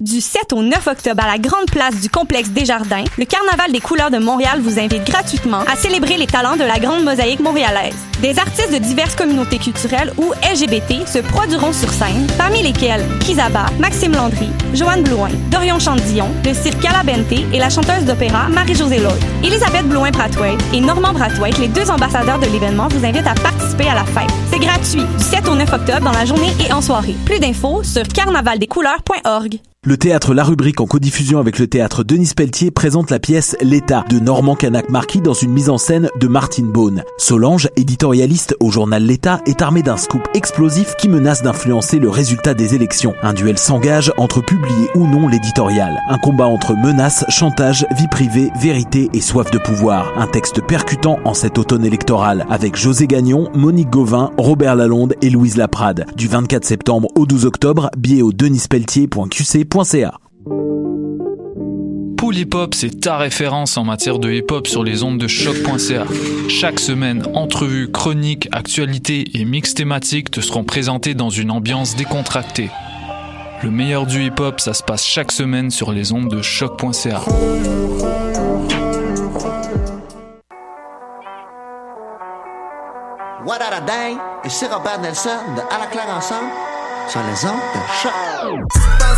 du 7 au 9 octobre à la grande place du complexe Desjardins, le Carnaval des couleurs de Montréal vous invite gratuitement à célébrer les talents de la grande mosaïque montréalaise. Des artistes de diverses communautés culturelles ou LGBT se produiront sur scène, parmi lesquels Kizaba, Maxime Landry, Joanne Blouin, Dorion Chandillon, le cirque Calabente et la chanteuse d'opéra Marie-Josée Lloyd. Elisabeth Blouin-Brathwaite et Normand Brathwaite, les deux ambassadeurs de l'événement, vous invitent à participer à la fête. C'est gratuit, du 7 au 9 octobre dans la journée et en soirée. Plus d'infos sur carnavaldescouleurs.org. Prague Le théâtre La Rubrique en codiffusion avec le théâtre Denis Pelletier présente la pièce L'État de Normand Canac Marquis dans une mise en scène de Martine Beaune. Solange, éditorialiste au journal L'État, est armée d'un scoop explosif qui menace d'influencer le résultat des élections. Un duel s'engage entre publier ou non l'éditorial. Un combat entre menaces, chantage, vie privée, vérité et soif de pouvoir. Un texte percutant en cet automne électoral avec José Gagnon, Monique Gauvin, Robert Lalonde et Louise Laprade. Du 24 septembre au 12 octobre, billet au denispelletier.qc Pool Hip Hop, c'est ta référence en matière de hip hop sur les ondes de choc.ca. Chaque semaine, entrevues, chroniques, actualités et mix thématiques te seront présentés dans une ambiance décontractée. Le meilleur du hip hop, ça se passe chaque semaine sur les ondes de choc.ca. What a day? Ici Robert Nelson de À la claire ensemble sur les ondes de choc.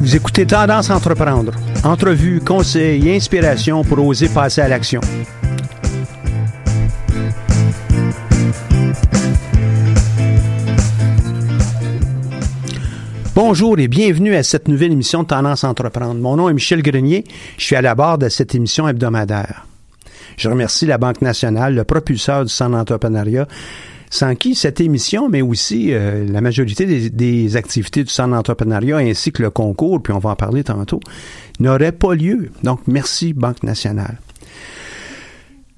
Vous écoutez Tendance Entreprendre. Entrevue, conseils et inspiration pour oser passer à l'action. Bonjour et bienvenue à cette nouvelle émission de Tendance Entreprendre. Mon nom est Michel Grenier. Je suis à la barre de cette émission hebdomadaire. Je remercie la Banque nationale, le propulseur du centre d'entrepreneuriat, sans qui cette émission, mais aussi euh, la majorité des, des, activités du centre d'entrepreneuriat ainsi que le concours, puis on va en parler tantôt, n'aurait pas lieu. Donc, merci Banque nationale.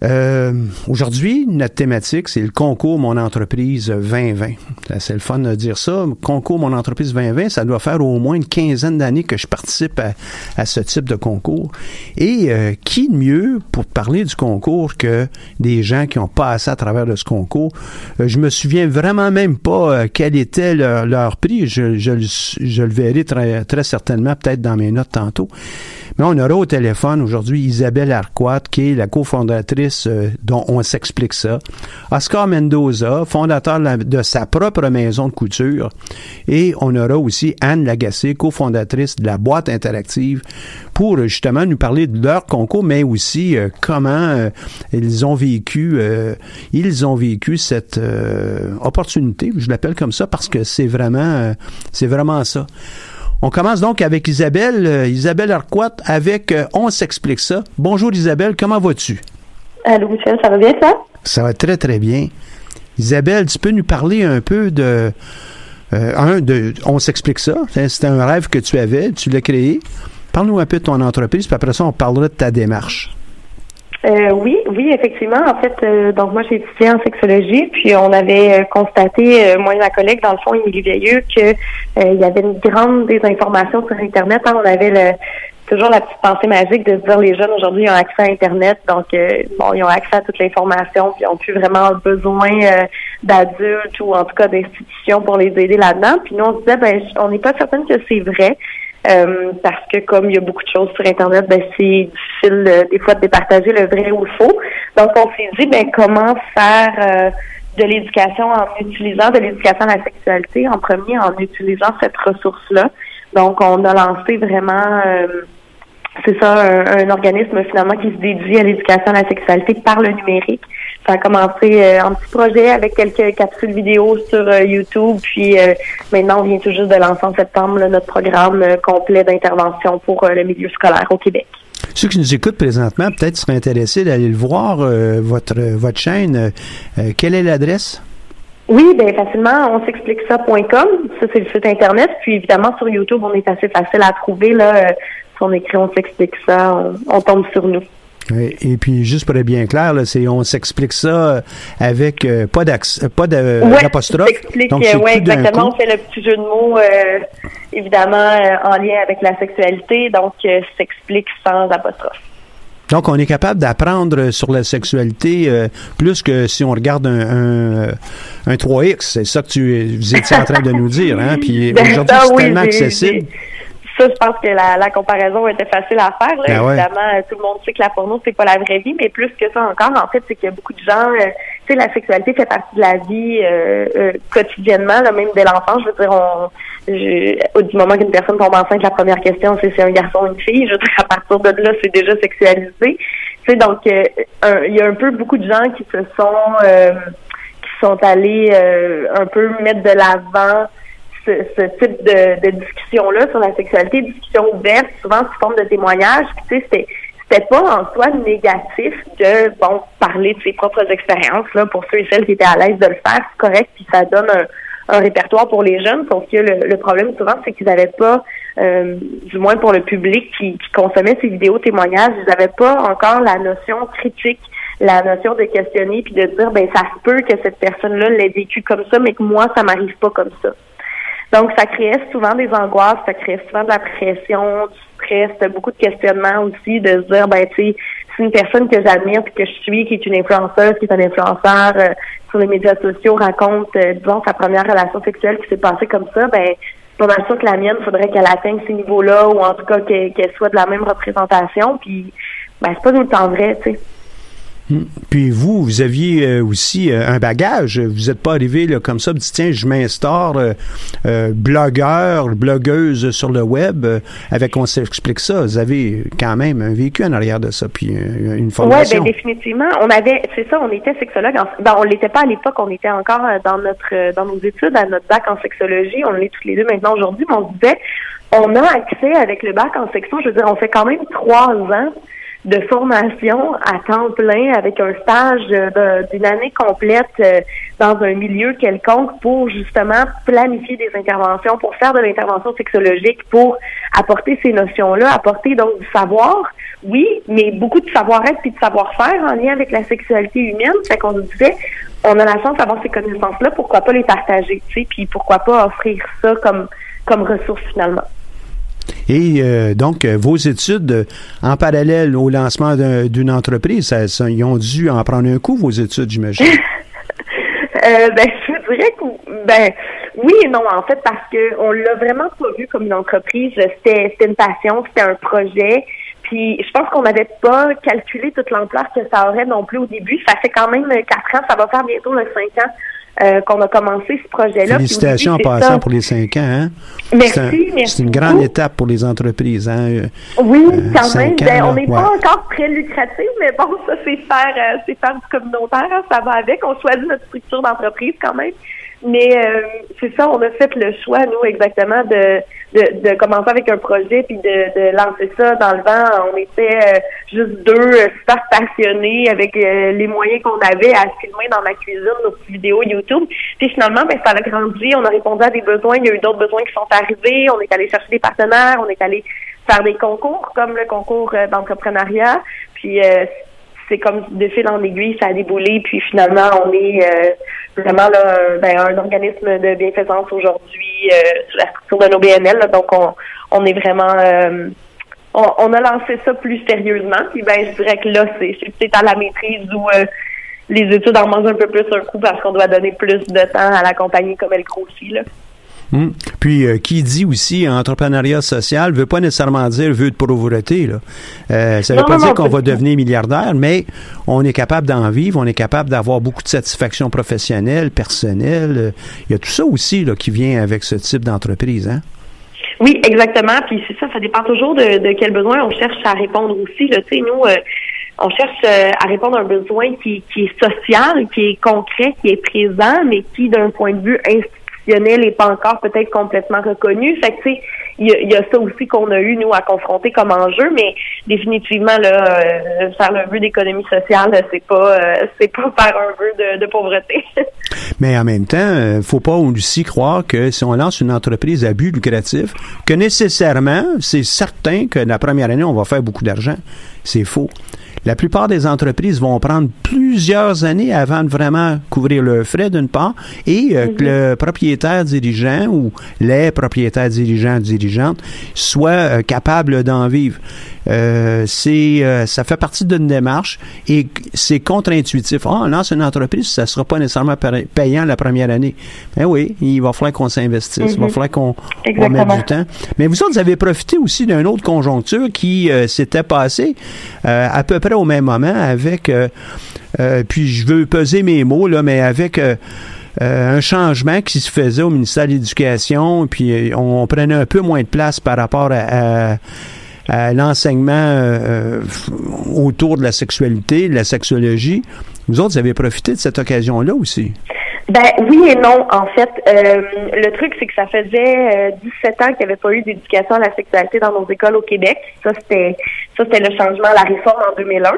Euh, Aujourd'hui, notre thématique, c'est le concours Mon entreprise 2020. C'est le fun de dire ça. Concours Mon entreprise 2020, ça doit faire au moins une quinzaine d'années que je participe à, ce type de concours. Et euh, qui de mieux pour parler du concours que des gens qui ont passé à travers ce concours? Euh, je me souviens vraiment même pas euh, quel était leur, prix. Je, le verrai très certainement peut-être dans mes notes tantôt. Mais on aura au téléphone aujourd'hui Isabelle Arquat, qui est la cofondatrice euh, dont on s'explique ça. Oscar Mendoza, fondateur de sa propre maison de couture. Et on aura aussi Anne Lagacé, cofondatrice de la boîte interactive, pour justement nous parler de leur concours, mais aussi euh, comment euh, ils ont vécu, ils ont vécu cette opportunité. Je l'appelle comme ça parce que c'est vraiment, c'est vraiment ça. On commence donc avec Isabelle, euh, Isabelle Arquat, avec euh, On s'explique ça. Bonjour Isabelle, comment vas-tu? Allô Michel, ça va bien ça? Ça va très très bien. Isabelle, tu peux nous parler un peu de... Euh, un, de On s'explique ça. C'était un rêve que tu avais, tu l'as créé. Parle-nous un peu de ton entreprise, puis après ça, on parlera de ta démarche. Euh, oui, oui, effectivement. En fait, euh, donc moi j'ai étudié en sexologie, puis on avait euh, constaté, moi et ma collègue, dans le fond, Émilie Veilleux, que il y avait une grande désinformation sur Internet. Hein. On avait le, toujours la petite pensée magique de se dire les jeunes aujourd'hui ont accès à Internet, donc bon, ils ont accès à toute l'information, puis ils ont plus vraiment besoin d'adultes ou en tout cas d'institutions pour les aider là-dedans. Puis nous on se disait ben on n'est pas certaine que c'est vrai. Euh, parce que comme il y a beaucoup de choses sur Internet, ben c'est difficile euh, des fois de départager le vrai ou le faux. Donc on s'est dit ben comment faire euh, de l'éducation en utilisant de l'éducation à la sexualité en premier en utilisant cette ressource-là. Donc on a lancé vraiment c'est ça, un, organisme finalement qui se dédie à l'éducation à la sexualité par le numérique. Ça a commencé euh, en petit projet avec quelques capsules vidéo sur euh, YouTube, puis euh, maintenant on vient tout juste de lancer en septembre notre programme complet d'intervention pour le milieu scolaire au Québec. Ceux qui nous écoutent présentement peut-être seraient intéressés d'aller le voir, votre, votre chaîne. quelle est l'adresse? Oui, bien facilement, on s'explique ça.com. Ça, c'est le site Internet. Puis évidemment, sur YouTube, on est assez facile à trouver. Là, si on écrit on s'explique ça, on, on tombe sur nous. Et puis, juste pour être bien clair, là, c'est, on s'explique ça avec euh, pas, ouais, d'apostrophe. Donc, c'est oui, exactement. On fait le petit jeu de mots, euh, évidemment, euh, en lien avec la sexualité. Donc, s'explique sans apostrophe. Donc, on est capable d'apprendre sur la sexualité plus que si on regarde un, un, un 3X. C'est ça que tu vous étiez en train de nous dire. Hein? Puis aujourd'hui, c'est tellement accessible ça, je pense que la, la, comparaison était facile à faire. Là. Ben Évidemment, tout le monde sait que la porno, c'est pas la vraie vie, mais plus que ça encore, en fait, c'est qu'il y a beaucoup de gens, euh, tu sais, la sexualité fait partie de la vie euh, euh, quotidiennement, là, même dès l'enfance. Je veux dire, on, je, du moment qu'une personne tombe enceinte, la première question, c'est si un garçon ou une fille. Je veux dire, à partir de là, c'est déjà sexualisé. Tu sais, donc, il y a un peu beaucoup de gens qui se sont, qui sont allés un peu mettre de l'avant ce, type de, discussion-là sur la sexualité, discussion ouverte, souvent sous forme de témoignage. tu sais, c'était pas en soi négatif de bon parler de ses propres expériences là pour ceux et celles qui étaient à l'aise de le faire, c'est correct, puis ça donne un, répertoire pour les jeunes. Sauf que le, problème souvent, c'est qu'ils n'avaient pas, euh, du moins pour le public qui, consommait ces vidéos témoignages, ils n'avaient pas encore la notion critique la notion de questionner puis de dire ben ça se peut que cette personne-là l'ait vécu comme ça, mais que moi ça m'arrive pas comme ça. Donc, ça créait souvent des angoisses, ça créait souvent de la pression, du stress, beaucoup de questionnements aussi, de se dire, ben, tu sais, si une personne que j'admire que je suis, qui est une influenceuse, qui est un influenceur euh, sur les médias sociaux, raconte, euh, disons, sa première relation sexuelle qui s'est passée comme ça, ben, pas mal que la mienne, faudrait qu'elle atteigne ces niveaux-là, ou en tout cas qu'elle soit de la même représentation, puis, ben, c'est pas tout le temps vrai, tu sais. Puis vous, vous aviez euh, aussi euh, un bagage. Vous n'êtes pas arrivé là, comme ça, vous dites, tiens, je m'instaure euh, blogueur, blogueuse sur le web, avec on s'explique ça. Vous avez quand même un vécu en arrière de ça, puis une formation. Oui, bien définitivement. On avait, c'est ça, on était sexologue. ben, on l'était pas à l'époque, on était encore dans notre dans nos études, à notre bac en sexologie. On l'est tous les deux maintenant aujourd'hui, mais on se disait, on a accès avec le bac en section, je veux dire, on fait quand même trois ans de formation à temps plein avec un stage d'une année complète euh, dans un milieu quelconque pour justement planifier des interventions, pour faire de l'intervention sexologique, pour apporter ces notions-là, apporter donc du savoir, oui, mais beaucoup de savoir-être et de savoir-faire en lien avec la sexualité humaine. Fait qu'on se disait, on a la chance d'avoir ces connaissances-là, pourquoi pas les partager, tu sais, puis pourquoi pas offrir ça comme comme ressource finalement. Et euh, donc, euh, vos études, euh, en parallèle au lancement d'une entreprise, ils ont dû en prendre un coup, vos études, j'imagine? ben, je dirais que, ben, oui et non, en fait, parce que on l'a vraiment pas vu comme une entreprise. C'était une passion, c'était un projet. Puis je pense qu'on n'avait pas calculé toute l'ampleur que ça aurait non plus au début. Ça fait quand même quatre ans, ça va faire bientôt le cinq ans euh, qu'on a commencé ce projet-là. Félicitations en passant pour les cinq ans. Hein? Merci, merci. C'est une grande étape pour les entreprises. Hein? Euh, oui, euh, quand même. Ben, on n'est pas encore très lucratif, mais bon, ça, c'est faire, c'est faire du communautaire. Hein, ça va avec. On choisit notre structure d'entreprise quand même. Mais c'est ça, on a fait le choix, nous, exactement, de de, de commencer avec un projet puis de, de lancer ça dans le vent. On était euh, juste deux euh, super passionnés avec euh, les moyens qu'on avait à filmer dans ma cuisine nos vidéos YouTube. Puis finalement, ben, ça a grandi. On a répondu à des besoins. Il y a eu d'autres besoins qui sont arrivés. On est allé chercher des partenaires. On est allé faire des concours comme le concours d'entrepreneuriat. Puis c'est comme de fil en aiguille, ça a déboulé, puis finalement, on est euh, vraiment là, ben, un organisme de bienfaisance aujourd'hui euh, sur la structure de nos BNL. donc, on, on est vraiment... Euh, on, a lancé ça plus sérieusement, puis ben, je dirais que là, c'est peut-être à la maîtrise où les études en mangent un peu plus un coup parce qu'on doit donner plus de temps à la compagnie comme elle grossit. Là. Hmm. Puis, euh, qui dit aussi entrepreneuriat social veut pas nécessairement dire vœu de pauvreté. Là. Euh, ça veut pas dire qu'on va devenir milliardaire, mais on est capable d'en vivre, on est capable d'avoir beaucoup de satisfaction professionnelle, personnelle. Il y a tout ça aussi là, qui vient avec ce type d'entreprise. Hein? Oui, exactement. Puis c'est ça, ça dépend toujours de, de quel besoin on cherche à répondre aussi. Là. Nous, euh, on cherche à répondre à un besoin qui, qui est social, qui est concret, qui est présent, mais qui, d'un point de vue n'est pas encore peut-être complètement reconnu. Fait tu sais, il y, a ça aussi qu'on a eu, nous, à confronter comme enjeu, mais définitivement, là, euh, faire le vœu d'économie sociale, c'est pas, euh, pas faire un vœu de, pauvreté. mais en même temps, euh, faut pas aussi croire que si on lance une entreprise à but lucratif, que nécessairement, c'est certain que la première année, on va faire beaucoup d'argent. C'est faux la plupart des entreprises vont prendre plusieurs années avant de vraiment couvrir leurs frais d'une part et euh, que le propriétaire dirigeant ou les propriétaires dirigeants dirigeantes soient euh, capables d'en vivre. Euh, c'est euh, ça fait partie d'une démarche et c'est contre-intuitif. Ah, on lance une entreprise, ça sera pas nécessairement payant la première année. Ben oui, il va falloir qu'on s'investisse, il va falloir qu'on mette du temps. Mais vous autres, vous avez profité aussi d'une autre conjoncture qui s'était passée à peu près au même moment avec puis je veux peser mes mots là, mais avec euh, un changement qui se faisait au ministère de l'Éducation, puis euh, on, prenait un peu moins de place par rapport à, l'enseignement euh, autour de la sexualité, de la sexologie. Vous autres, vous avez profité de cette occasion-là aussi? Ben oui et non. En fait, le truc, c'est que ça faisait 17 ans qu'il n'y avait pas eu d'éducation à la sexualité dans nos écoles au Québec. Ça, c'était ça, c'était le changement, la réforme en 2001.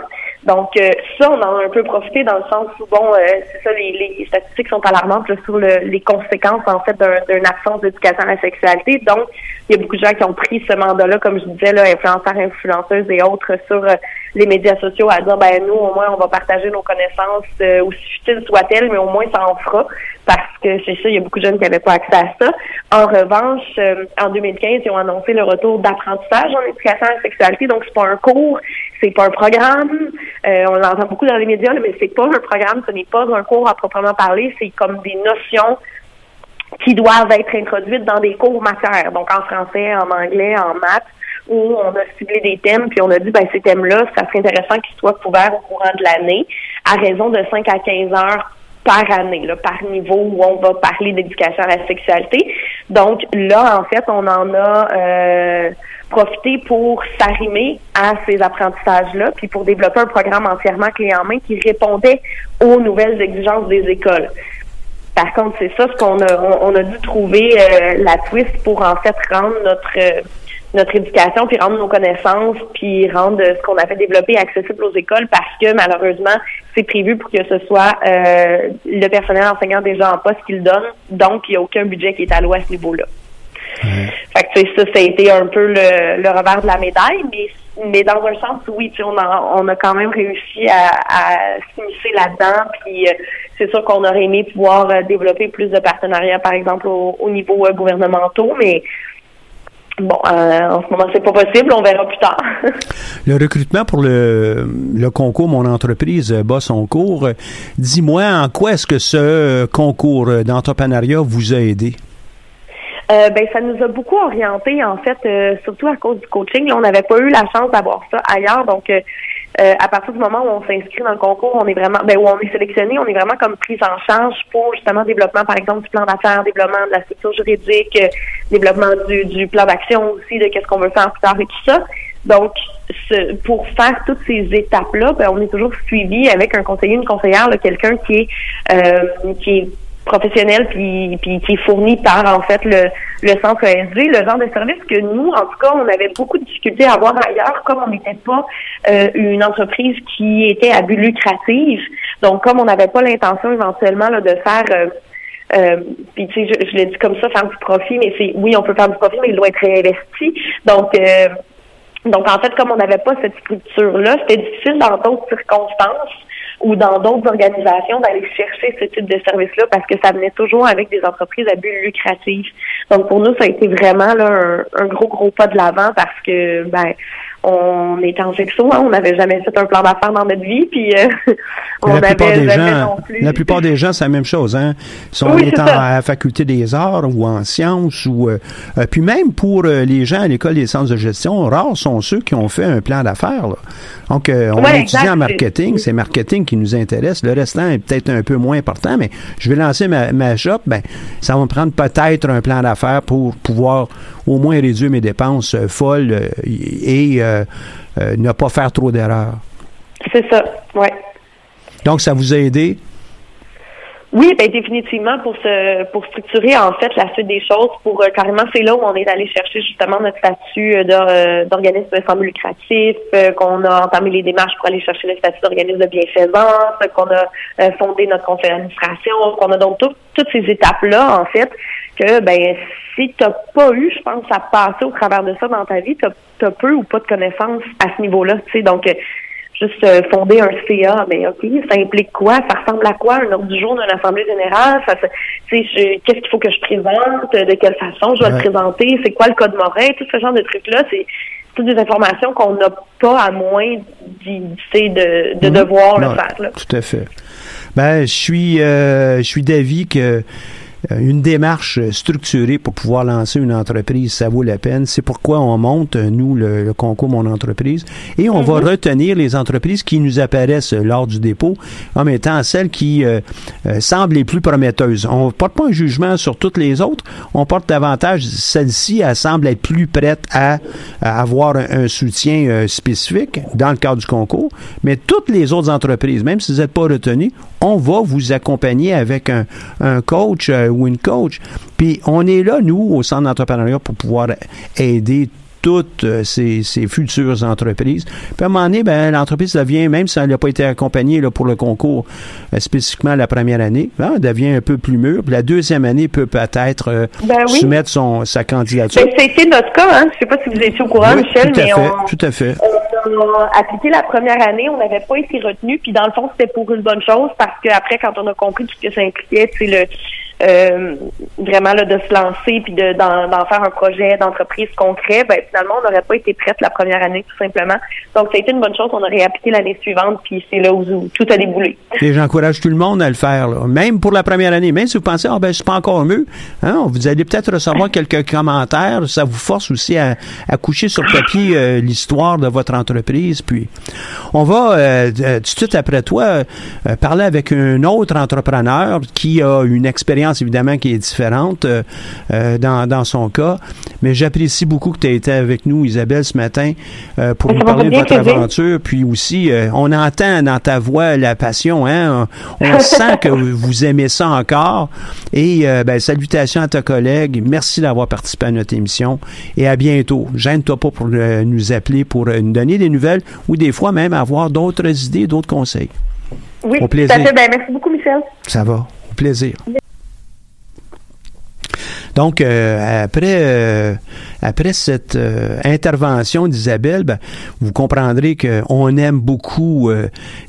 Donc euh, ça, on en a un peu profité dans le sens où bon, euh, c'est ça, les, les, statistiques sont alarmantes sur le, les conséquences en fait d'une absence d'éducation à la sexualité. Donc, il y a beaucoup de gens qui ont pris ce mandat-là, comme je disais, là, influenceurs, influenceuses et autres sur euh, les médias sociaux à dire ben nous, au moins, on va partager nos connaissances aussi futiles soient-elles, mais au moins ça en fera parce que c'est ça, il y a beaucoup de jeunes qui n'avaient pas accès à ça. En revanche, en 2015, ils ont annoncé le retour d'apprentissage en éducation à la sexualité. Donc, c'est pas un cours, c'est pas un programme. Euh, on l'entend beaucoup dans les médias, mais c'est pas un programme, ce n'est pas un cours à proprement parler, c'est comme des notions qui doivent être introduites dans des cours matières, donc en français, en anglais, en maths, où on a ciblé des thèmes, puis on a dit, ben ces thèmes-là, ça serait intéressant qu'ils soient couverts au courant de l'année, à raison de 5 à 15 heures par année, là, par niveau où on va parler d'éducation à la sexualité. Donc là, en fait, on en a euh, profiter pour s'arrimer à ces apprentissages-là, puis pour développer un programme entièrement clé en main qui répondait aux nouvelles exigences des écoles. Par contre, c'est ça ce qu'on a, on, a dû trouver euh, la twist pour en fait rendre notre euh, notre éducation, puis rendre nos connaissances, puis rendre ce qu'on avait développé accessible aux écoles, parce que malheureusement, c'est prévu pour que ce soit euh, le personnel enseignant déjà en poste qui le donne, donc il n'y a aucun budget qui est alloué à ce niveau-là. Fait que ça, ça a été un peu le, revers de la médaille, mais mais dans un sens, oui, on a, on a quand même réussi à, à s'immiscer là-dedans. Puis euh, c'est sûr qu'on aurait aimé pouvoir euh, développer plus de partenariats, par exemple, au, niveau euh, gouvernementaux, mais Bon, en ce moment, c'est pas possible. On verra plus tard. le recrutement pour le, le concours Mon entreprise bat son cours. Dis-moi, en quoi est-ce que ce concours d'entrepreneuriat vous a aidé? Euh, ben ça nous a beaucoup orienté en fait, euh, surtout à cause du coaching. Là, on n'avait pas eu la chance d'avoir ça ailleurs, donc euh, à partir du moment où on s'inscrit dans le concours, on est vraiment, ben où on est sélectionné, on est vraiment comme prise en charge pour justement développement, par exemple, du plan d'affaires, développement de la structure juridique, développement du, du plan d'action aussi, de qu'est-ce qu'on veut faire plus tard et tout ça. Donc, ce, pour faire toutes ces étapes-là, ben, on est toujours suivi avec un conseiller, une conseillère, quelqu'un qui est qui est professionnel puis, puis qui est fourni par en fait le, le centre ESG, le genre de service que nous, en tout cas, on avait beaucoup de difficultés à avoir ailleurs, comme on n'était pas euh, une entreprise qui était à but lucratif. Donc, comme on n'avait pas l'intention éventuellement là, de faire euh, euh, puis tu sais, je, je l'ai dit comme ça, faire du profit, mais c'est oui, on peut faire du profit, mais il doit être réinvesti. Donc donc en fait, comme on n'avait pas cette structure-là, c'était difficile dans d'autres circonstances ou dans d'autres organisations d'aller chercher ce type de service-là parce que ça venait toujours avec des entreprises à but lucratif. Donc pour nous, ça a été vraiment là, un, gros, gros pas de l'avant parce que ben on était en sexo, hein, on n'avait jamais fait un plan d'affaires dans notre vie, puis euh, on la plupart des gens, non plus. La plupart des gens, c'est la même chose, hein. Si on est, en, à la faculté des arts ou en sciences ou euh, euh, puis même pour les gens à l'école des sciences de gestion, rares sont ceux qui ont fait un plan d'affaires. Donc on étudie en marketing, c'est marketing qui nous intéresse. Le restant est peut-être un peu moins important, mais je vais lancer ma, ma shop, ben ça va me prendre peut-être un plan d'affaires pour pouvoir au moins réduire mes dépenses folles et euh, euh, ne pas faire trop d'erreurs. C'est ça, oui. Donc, ça vous a aidé? Oui, ben définitivement pour se pour structurer en fait la suite des choses, pour euh, carrément c'est là où on est allé chercher justement notre statut d'organisme sans but lucratif, qu'on a entamé les démarches pour aller chercher le statut d'organisme de bienfaisance, qu'on a fondé notre conseil d'administration, qu'on a donc toutes ces étapes là en fait que ben si tu n'as pas eu, je pense, à passer au travers de ça dans ta vie, tu as, peu ou pas de connaissances à ce niveau-là. Tu sais, donc, euh, juste euh, fonder un CA. Mais OK, ça implique quoi? Ça ressemble à quoi un ordre du jour d'une assemblée générale? Ça, qu'est-ce qu'il faut que je présente? De quelle façon je vais le présenter? C'est quoi le code morin? Tout ce genre de trucs-là, c'est toutes des informations qu'on n'a pas à moins de, de mhm. devoir le faire. Tout à fait. Ben, je suis, euh, je suis d'avis que une démarche structurée pour pouvoir lancer une entreprise, ça vaut la peine. C'est pourquoi on monte, euh, nous, le, concours Mon entreprise, et on va mhm. retenir les entreprises qui nous apparaissent lors du dépôt en mettant celles qui euh, semblent les plus prometteuses. On ne porte pas un jugement sur toutes les autres, on porte davantage celle-ci, elle semble être plus prête à, avoir un, soutien spécifique dans le cadre du concours, mais toutes les autres entreprises, même si vous n'êtes pas retenu, on va vous accompagner avec un, un coach ou une coach. Puis on est là, nous, au Centre d'entrepreneuriat, pour pouvoir aider toutes euh, ces, futures entreprises. Puis à un moment donné, ben, l'entreprise devient, même si elle n'a pas été accompagnée là, pour le concours euh, spécifiquement la première année, ben, elle devient un peu plus mûre. Puis la deuxième année peut peut-être euh, ben soumettre son, sa candidature. Ben, C'était notre cas. Hein? Je ne sais pas si vous étiez au courant, Michel, tout à mais fait, tout à fait. on a appliqué la première année, on n'avait pas été retenu. Puis dans le fond, c'était pour une bonne chose parce qu'après, quand on a compris tout ce que ça impliquait, c'est le euh, vraiment là, de se lancer puis de, d'en, faire un projet d'entreprise concret, ben, finalement, on n'aurait pas été prête la première année, tout simplement. Donc, ça a été une bonne chose. On aurait appliqué l'année suivante, puis c'est là où, tout a déboulé. Et j'encourage tout le monde à le faire, même pour la première année. Même si vous pensez, ah ben, c'est pas encore mieux, hein, vous allez peut-être recevoir quelques commentaires. Ça vous force aussi à, à coucher sur papier euh, l'histoire de votre entreprise. Puis, on va euh, tout de suite après toi parler avec un autre entrepreneur qui a une expérience évidemment, qui est différente euh, euh, dans, dans, son cas. Mais j'apprécie beaucoup que tu aies été avec nous, Isabelle, ce matin, euh, pour nous parler de votre aventure. Puis aussi, on entend dans ta voix la passion. Hein? On, sent que vous aimez ça encore. Et ben, salutations à ta collègue. Merci d'avoir participé à notre émission. Et à bientôt. Gêne-toi pas pour nous appeler pour nous donner des nouvelles ou des fois même avoir d'autres idées, d'autres conseils. Oui, au plaisir. Ben, merci beaucoup, Michel. Ça va. Au plaisir. Donc, euh, après, euh, après cette euh, intervention d'Isabelle, ben, vous comprendrez qu'on aime beaucoup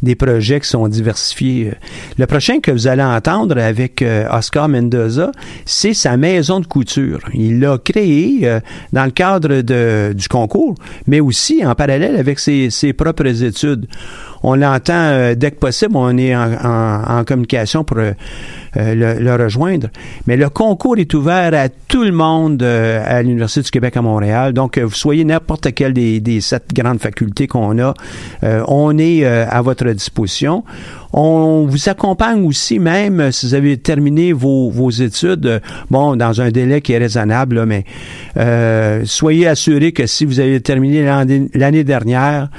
des projets qui sont diversifiés. Le prochain que vous allez entendre avec Oscar Mendoza, c'est sa maison de couture. Il l'a créé dans le cadre de, du concours, mais aussi en parallèle avec ses, ses propres études. On l'entend dès que possible, on est en, communication pour le, le, rejoindre. Mais le concours est ouvert à tout le monde euh, à l'Université du Québec à Montréal. Donc, euh, vous soyez n'importe quelle des, des, sept grandes facultés qu'on a, euh, on est à votre disposition. On vous accompagne aussi, même si vous avez terminé vos, vos études, bon, dans un délai qui est raisonnable, mais soyez assurés que si vous avez terminé l'année dernière,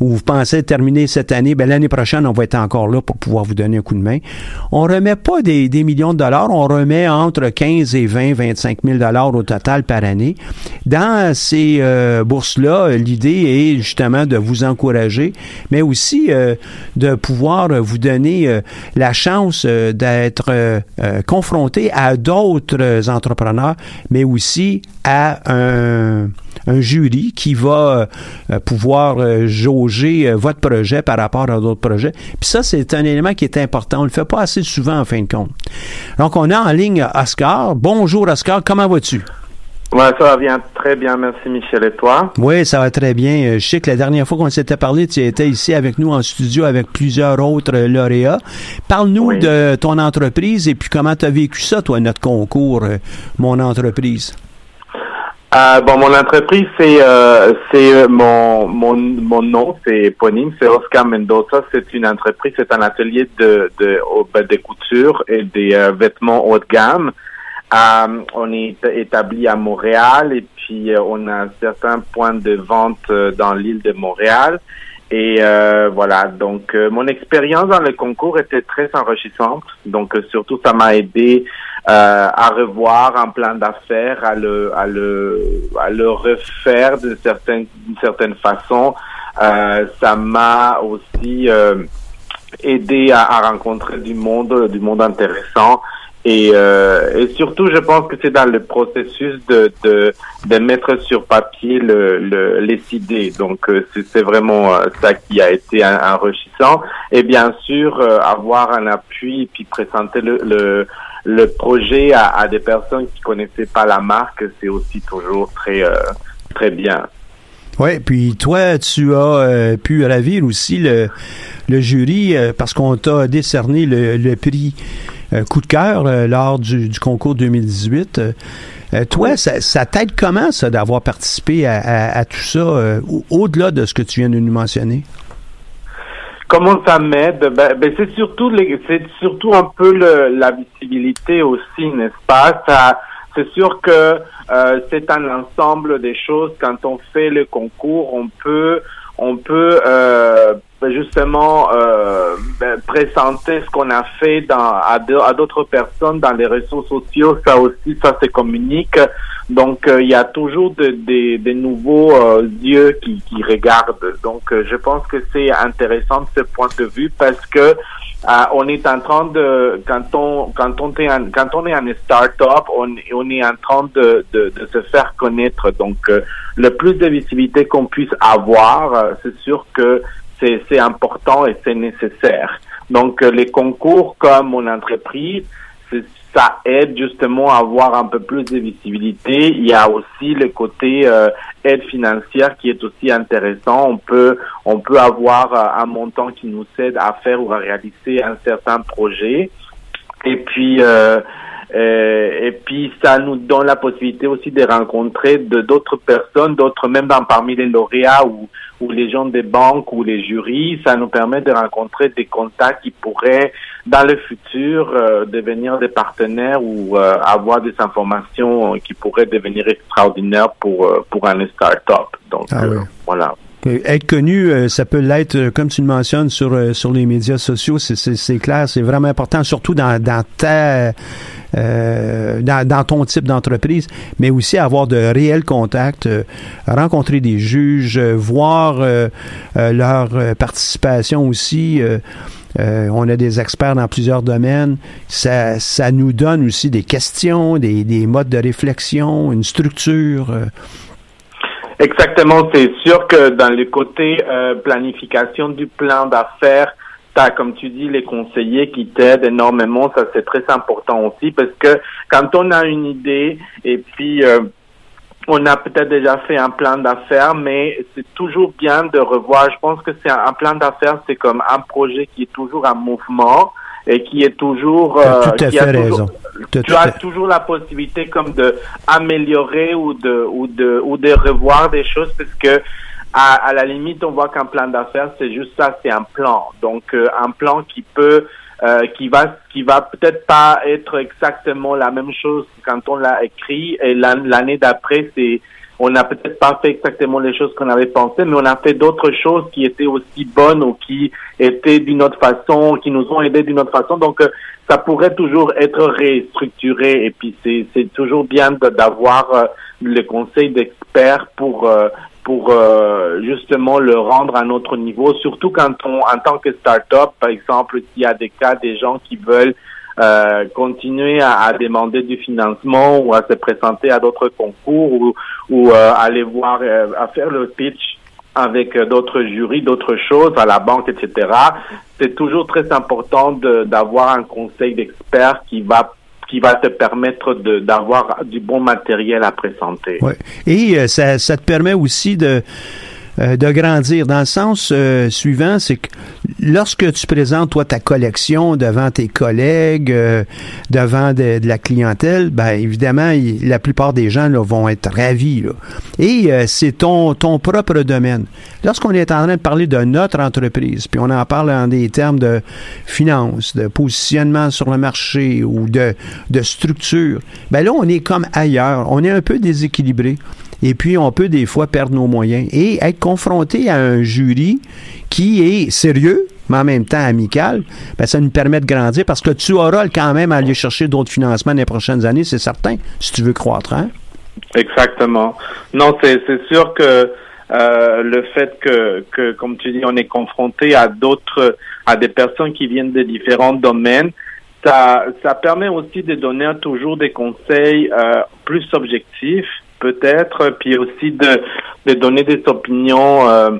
ou vous pensez terminer cette année, ben l'année prochaine, on va être encore là pour pouvoir vous donner un coup de main. On remet pas des, des millions de dollars, on remet entre 15 et 20, 25 000 dollars au total par année. Dans ces euh, bourses-là, l'idée est justement de vous encourager, mais aussi euh, de pouvoir vous donner euh, la chance d'être confronté à d'autres entrepreneurs, mais aussi à un un jury qui va euh, pouvoir euh, jauger euh, votre projet par rapport à d'autres projets. Puis ça, c'est un élément qui est important. On le fait pas assez souvent en fin de compte. Donc, on a en ligne Oscar. Bonjour Oscar, comment vas-tu? Ouais, ça va bien, très bien, merci Michel. Et toi? Oui, ça va très bien. Je sais que la dernière fois qu'on s'était parlé, tu étais ici avec nous en studio avec plusieurs autres lauréats. Parle-nous de ton entreprise et puis comment tu as vécu ça, toi, notre concours, mon entreprise. Euh, bon, mon entreprise, c'est euh, c'est euh, mon, mon mon nom, c'est éponyme, c'est Oscar Mendoza. C'est une entreprise, c'est un atelier de de, ben, de couture et des euh, vêtements haut de gamme. Euh, on est établi à Montréal et puis on a un certain point de vente dans l'île de Montréal. Et voilà, donc mon expérience dans le concours était très enrichissante. Donc surtout, ça m'a aidé euh, à revoir un plan d'affaires, à le, à le, à le refaire d'une certaine, d'une certaine façon. Euh, ça m'a aussi euh, aidé à, à, rencontrer du monde, du monde intéressant Et, euh, et surtout, je pense que c'est dans le processus de, de, de mettre sur papier le, le, les idées. Donc, euh, c'est vraiment euh, ça qui a été enrichissant. Et bien sûr, euh, avoir un appui puis présenter le, le, le projet à, à, des personnes qui connaissaient pas la marque, c'est aussi toujours très, très bien. Oui, puis toi, tu as pu ravir aussi le, le jury parce qu'on t'a décerné le, le prix coup de cœur euh, lors du, du, concours 2018. Euh, euh, toi, ça, ça t'aide comment, ça, d'avoir participé à, à, tout ça, au-delà de ce que tu viens de nous mentionner? Comment ça m'aide? Ben, ben c'est surtout c'est surtout un peu le, la visibilité aussi, n'est-ce pas? Ça, c'est sûr que euh, c'est un ensemble des choses. Quand on fait le concours, on peut on peut euh, justement euh, ben, présenter ce qu'on a fait dans, à, d'autres personnes dans les réseaux sociaux. Ça aussi, ça se communique. Donc, euh, il y a toujours des de, nouveaux euh, yeux qui, regardent. Donc, je pense que c'est intéressant de ce point de vue parce que on est en train de quand on quand on est en, quand on est en start-up, on, est en train de se faire connaître. Donc, le plus de visibilité qu'on puisse avoir, c'est sûr que c'est important et c'est nécessaire. Donc, euh, les concours comme mon entreprise, ça aide justement à avoir un peu plus de visibilité. Il y a aussi le côté euh, aide financière qui est aussi intéressant. On peut on peut avoir euh, un montant qui nous aide à faire ou à réaliser un certain projet. Et puis et puis ça nous donne la possibilité aussi de rencontrer de d'autres personnes, d'autres même dans, parmi les lauréats ou ou les gens des banques ou les jurys, ça nous permet de rencontrer des contacts qui pourraient, dans le futur, euh, devenir des partenaires ou euh, avoir des informations qui pourraient devenir extraordinaires pour euh, pour un start-up. Donc ah voilà. Être connu, ça peut l'être, comme tu le mentionnes, sur, sur les médias sociaux, c'est clair, c'est vraiment important, surtout dans, dans ta euh, dans, ton type d'entreprise, mais aussi avoir de réels contacts, euh, rencontrer des juges, euh, voir leur participation aussi. on a des experts dans plusieurs domaines. Ça, ça nous donne aussi des questions, des, des modes de réflexion, une structure. Exactement, c'est sûr que dans le côté planification du plan d'affaires, T'as, comme tu dis, les conseillers qui t'aident énormément. Ça, c'est très important aussi parce que quand on a une idée et puis euh, on a peut-être déjà fait un plan d'affaires, mais c'est toujours bien de revoir. Je pense que c'est un, plan d'affaires, c'est comme un projet qui est toujours en mouvement et qui est toujours. Euh, tout à fait raison. tu as toujours la possibilité comme de améliorer ou de ou de ou de revoir des choses parce que à, à la limite, on voit qu'un plan d'affaires, c'est juste ça, c'est un plan. Donc, euh, un plan qui peut, euh, qui va, qui va peut-être pas être exactement la même chose quand on l'a écrit. Et l'année d'après, c'est, on n'a peut-être pas fait exactement les choses qu'on avait pensé, mais on a fait d'autres choses qui étaient aussi bonnes ou qui étaient d'une autre façon, qui nous ont aidés d'une autre façon. Donc, euh, ça pourrait toujours être restructuré. Et puis, c'est toujours bien d'avoir le conseil d'experts pour pour euh, justement le rendre à notre niveau, surtout quand on, en tant que start-up, par exemple, s'il y a des cas des gens qui veulent euh, continuer à, à, demander du financement ou à se présenter à d'autres concours ou, ou euh, aller voir, euh, à faire le pitch avec d'autres jurys, d'autres choses à la banque, etc. C'est toujours très important d'avoir un conseil d'experts qui va qui va te permettre d'avoir du bon matériel à présenter. Ouais. Et euh, ça, ça te permet aussi de euh, de grandir dans le sens euh, suivant, c'est que lorsque tu présentes toi ta collection devant tes collègues, euh, devant de, la clientèle, ben évidemment la plupart des gens là, vont être ravis. Là. Et c'est ton ton propre domaine. Lorsqu'on est en train de parler de notre entreprise, puis on en parle en des termes de finance, de positionnement sur le marché ou de de structure, ben là on est comme ailleurs, on est un peu déséquilibré. Et puis, on peut des fois perdre nos moyens et être confronté à un jury qui est sérieux, mais en même temps amical, ben, ça nous permet de grandir parce que tu auras quand même à aller chercher d'autres financements dans les prochaines années, c'est certain, si tu veux croître. Hein? Exactement. Non, c'est sûr que euh, le fait que, que, comme tu dis, on est confronté à d'autres, à des personnes qui viennent de différents domaines, ça, ça permet aussi de donner toujours des conseils euh, plus objectifs, peut-être, puis aussi de, de donner des opinions euh,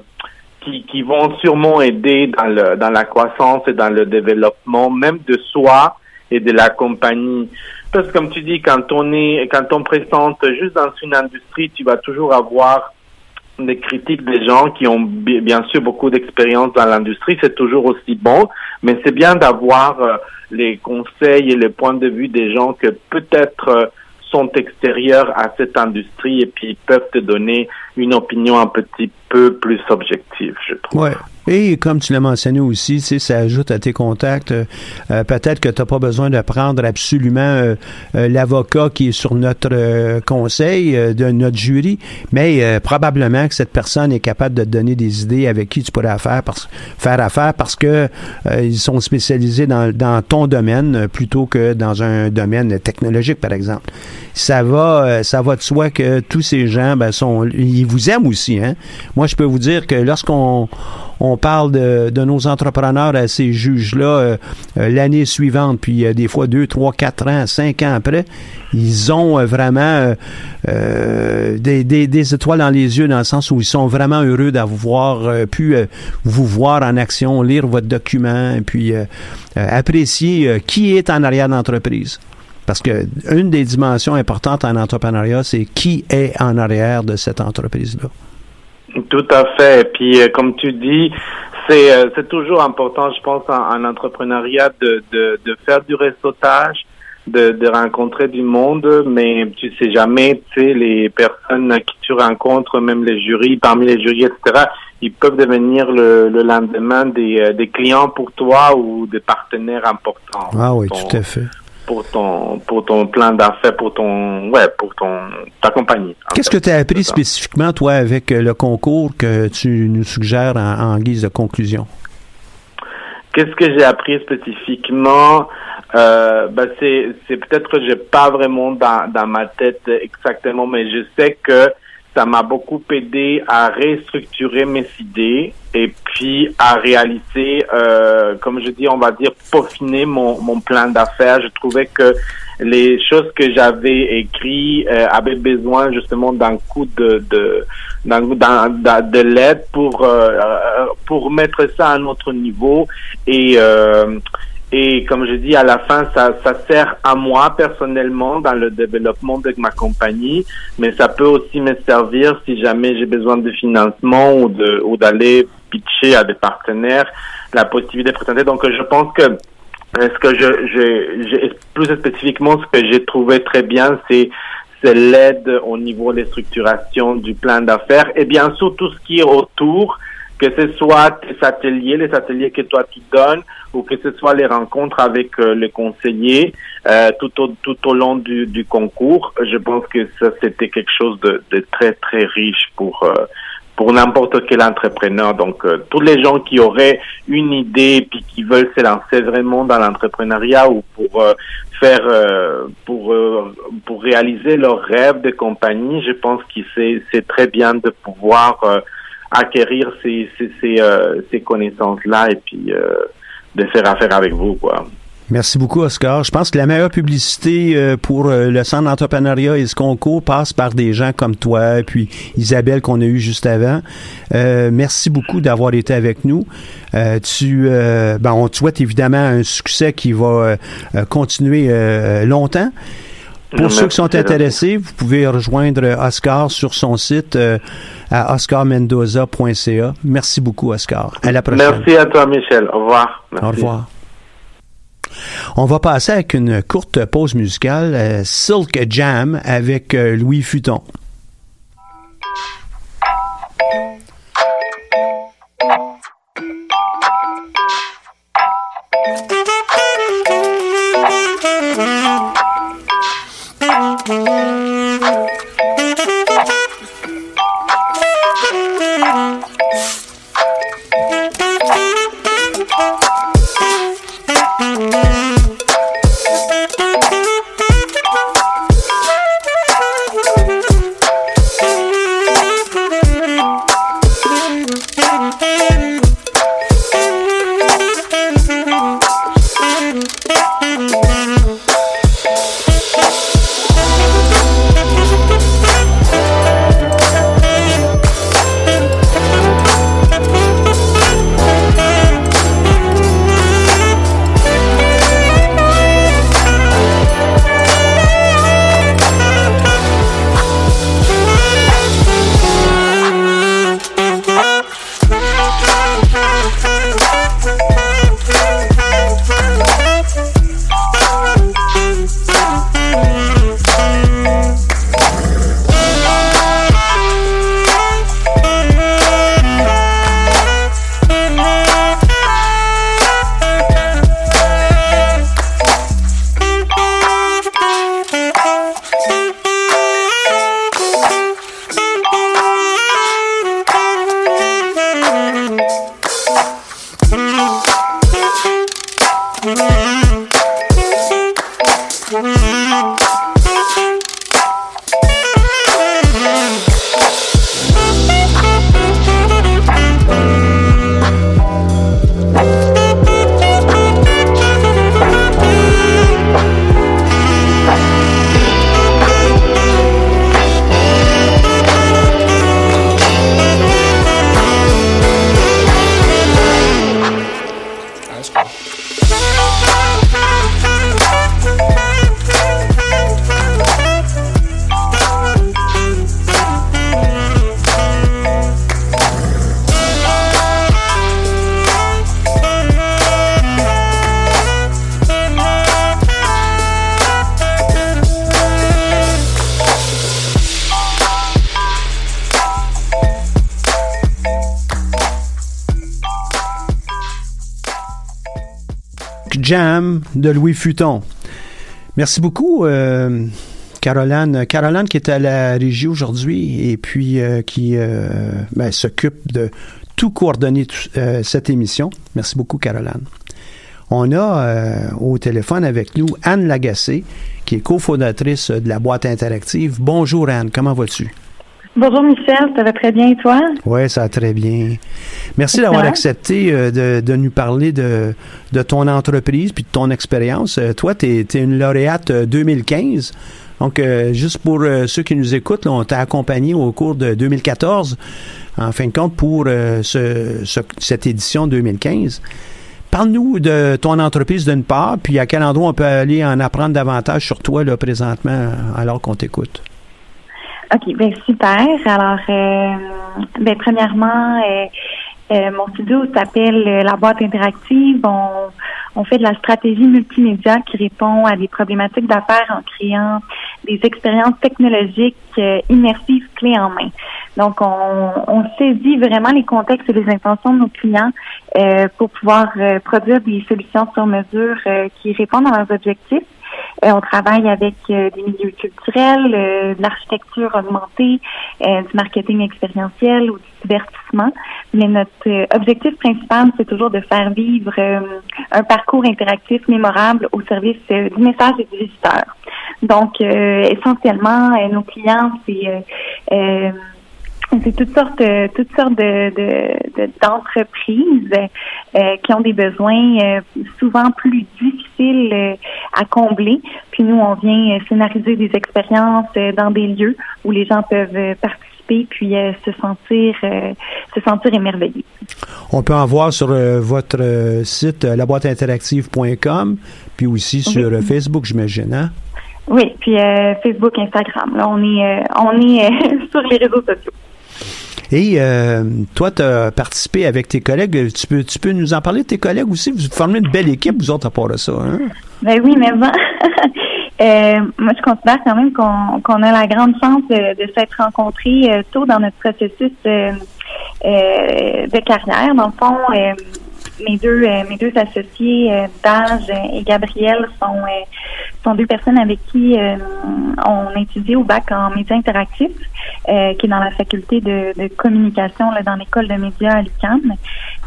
qui, qui vont sûrement aider dans, le, dans la croissance et dans le développement, même de soi et de la compagnie. Parce que comme tu dis, quand on est, quand on présente juste dans une industrie, tu vas toujours avoir des critiques des gens qui ont bien sûr beaucoup d'expérience dans l'industrie, c'est toujours aussi bon, mais c'est bien d'avoir euh, les conseils et les points de vue des gens que peut-être euh, sont extérieurs à cette industrie et puis peuvent te donner une opinion un petit peu plus objective, je trouve. Et comme tu l'as mentionné aussi, ça ajoute à tes contacts. Euh, euh, peut-être que tu n'as pas besoin de prendre absolument euh, l'avocat qui est sur notre conseil, de notre jury, mais probablement que cette personne est capable de te donner des idées avec qui tu pourrais faire, faire affaire parce que ils sont spécialisés dans, dans, ton domaine plutôt que dans un domaine technologique, par exemple. Ça va, ça va de soi que tous ces gens ben, sont, ils vous aiment aussi. Hein? Moi, je peux vous dire que lorsqu'on on parle de, nos entrepreneurs à ces juges-là euh, euh, l'année suivante, puis euh, des fois deux, trois, quatre ans, cinq ans après, ils ont vraiment des, étoiles dans les yeux dans le sens où ils sont vraiment heureux d'avoir pu vous voir en action, lire votre document, puis apprécier qui est en arrière d'entreprise. Parce que une des dimensions importantes en entrepreneuriat, c'est qui est en arrière de cette entreprise-là. Tout à fait. Et puis, euh, comme tu dis, c'est euh, c'est toujours important, je pense, en, entrepreneuriat de, de, de, faire du réseautage, de, de rencontrer du monde, mais tu sais jamais, tu sais, les personnes qui tu rencontres, même les jurys, parmi les jurys, etc., ils peuvent devenir le, le lendemain des, euh, des clients pour toi ou des partenaires importants. Ah oui, tout à fait pour ton pour ton plan d'affaires pour ton ouais pour ton ta compagnie. Qu'est-ce que tu as appris spécifiquement toi avec euh, le concours que tu nous suggères en, guise de conclusion? Qu'est-ce que j'ai appris spécifiquement? Euh, ben c'est c'est peut-être que j'ai pas vraiment dans dans ma tête exactement mais je sais que ça m'a beaucoup aidé à restructurer mes idées et puis à réaliser, euh, comme je dis, on va dire, peaufiner mon, mon plan d'affaires. Je trouvais que les choses que j'avais écrites euh, avaient besoin justement d'un coup de de, de l'aide pour euh, pour mettre ça à un autre niveau et euh, et comme je dis, à la fin, ça, ça sert à moi personnellement dans le développement de ma compagnie, mais ça peut aussi me servir si jamais j'ai besoin de financement ou de ou d'aller pitcher à des partenaires la possibilité de présenter. Donc, je pense que ce que je, je, plus spécifiquement, ce que j'ai trouvé très bien, c'est c'est l'aide au niveau des structurations du plan d'affaires et bien sûr tout ce qui est autour que ce soit tes ateliers, les ateliers que toi tu donnes, ou que ce soit les rencontres avec euh, les conseillers euh, tout, au, tout au long du, du, concours. Je pense que ça, c'était quelque chose de, de, très, très riche pour... Euh, pour n'importe quel entrepreneur. Donc, euh, tous les gens qui auraient une idée puis qui veulent se lancer vraiment dans l'entrepreneuriat ou pour faire, pour pour réaliser leur rêve de compagnie, je pense que c'est c'est très bien de pouvoir acquérir ces, ces, euh, ces, connaissances-là et puis euh, de faire affaire avec vous, quoi. Merci beaucoup, Oscar. Je pense que la meilleure publicité euh, pour le centre d'entrepreneuriat et ce concours passe par des gens comme toi et puis Isabelle qu'on a eu juste avant. merci beaucoup d'avoir été avec nous. tu, ben, on te souhaite évidemment un succès qui va continuer longtemps. Pour ceux qui sont intéressés, vous pouvez rejoindre Oscar sur son site euh, à oscarmendoza.ca. Merci beaucoup, Oscar. À la prochaine. Merci à toi, Michel. Au revoir. Au revoir. On va passer avec une courte pause musicale, euh, Silk Jam avec euh, Louis Futon. De Louis Futon. Merci beaucoup, euh, Caroline. Caroline qui est à la régie aujourd'hui et puis euh, qui euh, ben, s'occupe de tout coordonner cette émission. Merci beaucoup, Caroline. On a au téléphone avec nous Anne Lagacé, qui est cofondatrice de la boîte interactive. Bonjour Anne, comment vas-tu? Bonjour Michel, ça va très bien et toi? Oui, ça va très bien. Merci d'avoir accepté euh, de, de, nous parler de, de, ton entreprise puis de ton expérience. Euh, toi, tu es, une lauréate 2015. Euh, Donc, juste pour ceux qui nous écoutent, on t'a accompagné au cours de 2014, en fin de compte, pour ce, cette édition 2015. Parle-nous de ton entreprise d'une part, puis à quel endroit on peut aller en apprendre davantage sur toi là, présentement, alors qu'on t'écoute. OK, ben super. Alors, euh, ben premièrement, euh, euh, mon studio s'appelle La boîte interactive. On, on fait de la stratégie multimédia qui répond à des problématiques d'affaires en créant des expériences technologiques immersives clés en main. Donc, on, on, saisit vraiment les contextes et les intentions de nos clients pour pouvoir produire des solutions sur mesure qui répondent à leurs objectifs euh, on travaille avec euh, des milieux culturels, euh, de l'architecture augmentée, du marketing expérientiel ou du divertissement. Mais notre objectif principal, c'est toujours de faire vivre un parcours interactif mémorable au service du message et du visiteur. Donc, essentiellement, nos clients, c'est c'est toutes sortes, toutes sortes de, d'entreprises euh, qui ont des besoins euh, souvent plus difficiles euh, à combler. Puis nous, on vient scénariser des expériences dans des lieux où les gens peuvent participer puis se sentir se sentir émerveillés. On peut en voir sur votre site laboîteinteractive.com puis aussi sur Facebook, j'imagine. Hein? Oui, puis Facebook, Instagram. Là, on est on est sur les réseaux sociaux. Et euh, toi, tu as participé avec tes collègues. Tu peux, tu peux nous en parler de tes collègues aussi? Vous formez une belle équipe, vous autres, à part de ça. Hein? Ben oui, mais bon. euh, moi, je considère quand même qu'on a la grande chance de, s'être rencontrés euh, tôt dans notre processus de, euh, de carrière. Dans le fond, mes deux mes deux associés, Dage et Gabriel, sont sont deux personnes avec qui on a étudié au bac en médias interactifs. Euh, qui est dans la faculté de, de communication là, dans l'école de médias à l'UQAM.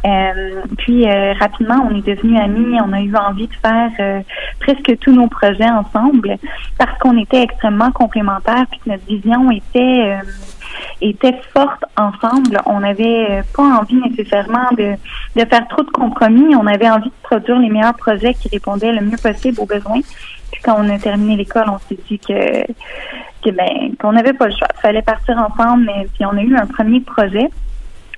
Euh, puis euh, rapidement, on est devenus amis. On a eu envie de faire presque tous nos projets ensemble parce qu'on était extrêmement complémentaires puis que notre vision était était forte ensemble. On n'avait pas envie nécessairement de, de faire trop de compromis. On avait envie de produire les meilleurs projets qui répondaient le mieux possible aux besoins. Puis quand on a terminé l'école, on s'est dit que ben, qu'on n'avait pas le choix. Il fallait partir ensemble, mais puis on a eu un premier projet.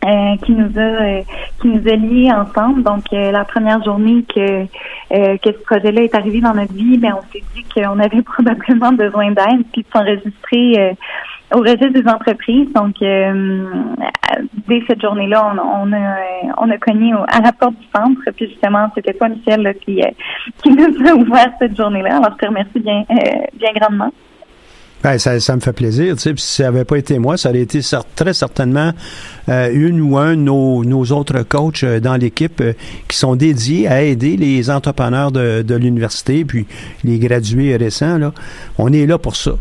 Euh, qui nous a euh, qui nous a liés ensemble. Donc euh, la première journée que que ce projet-là est arrivé dans notre vie, ben on s'est dit qu'on avait probablement besoin d'aide puis de s'enregistrer au registre des entreprises. Donc dès cette journée-là, on, a on a cogné à la porte du centre. Puis justement, c'était pas Michel qui qui nous a ouvert cette journée-là. Alors je te remercie bien bien grandement. Ben, ça, me fait plaisir. Tu sais, si ça n'avait pas été moi, ça aurait été très certainement euh, une ou un de nos, nos autres coachs euh, dans l'équipe euh, qui sont dédiés à aider les entrepreneurs de, de l'université, puis les gradués récents. Là. On est là pour ça.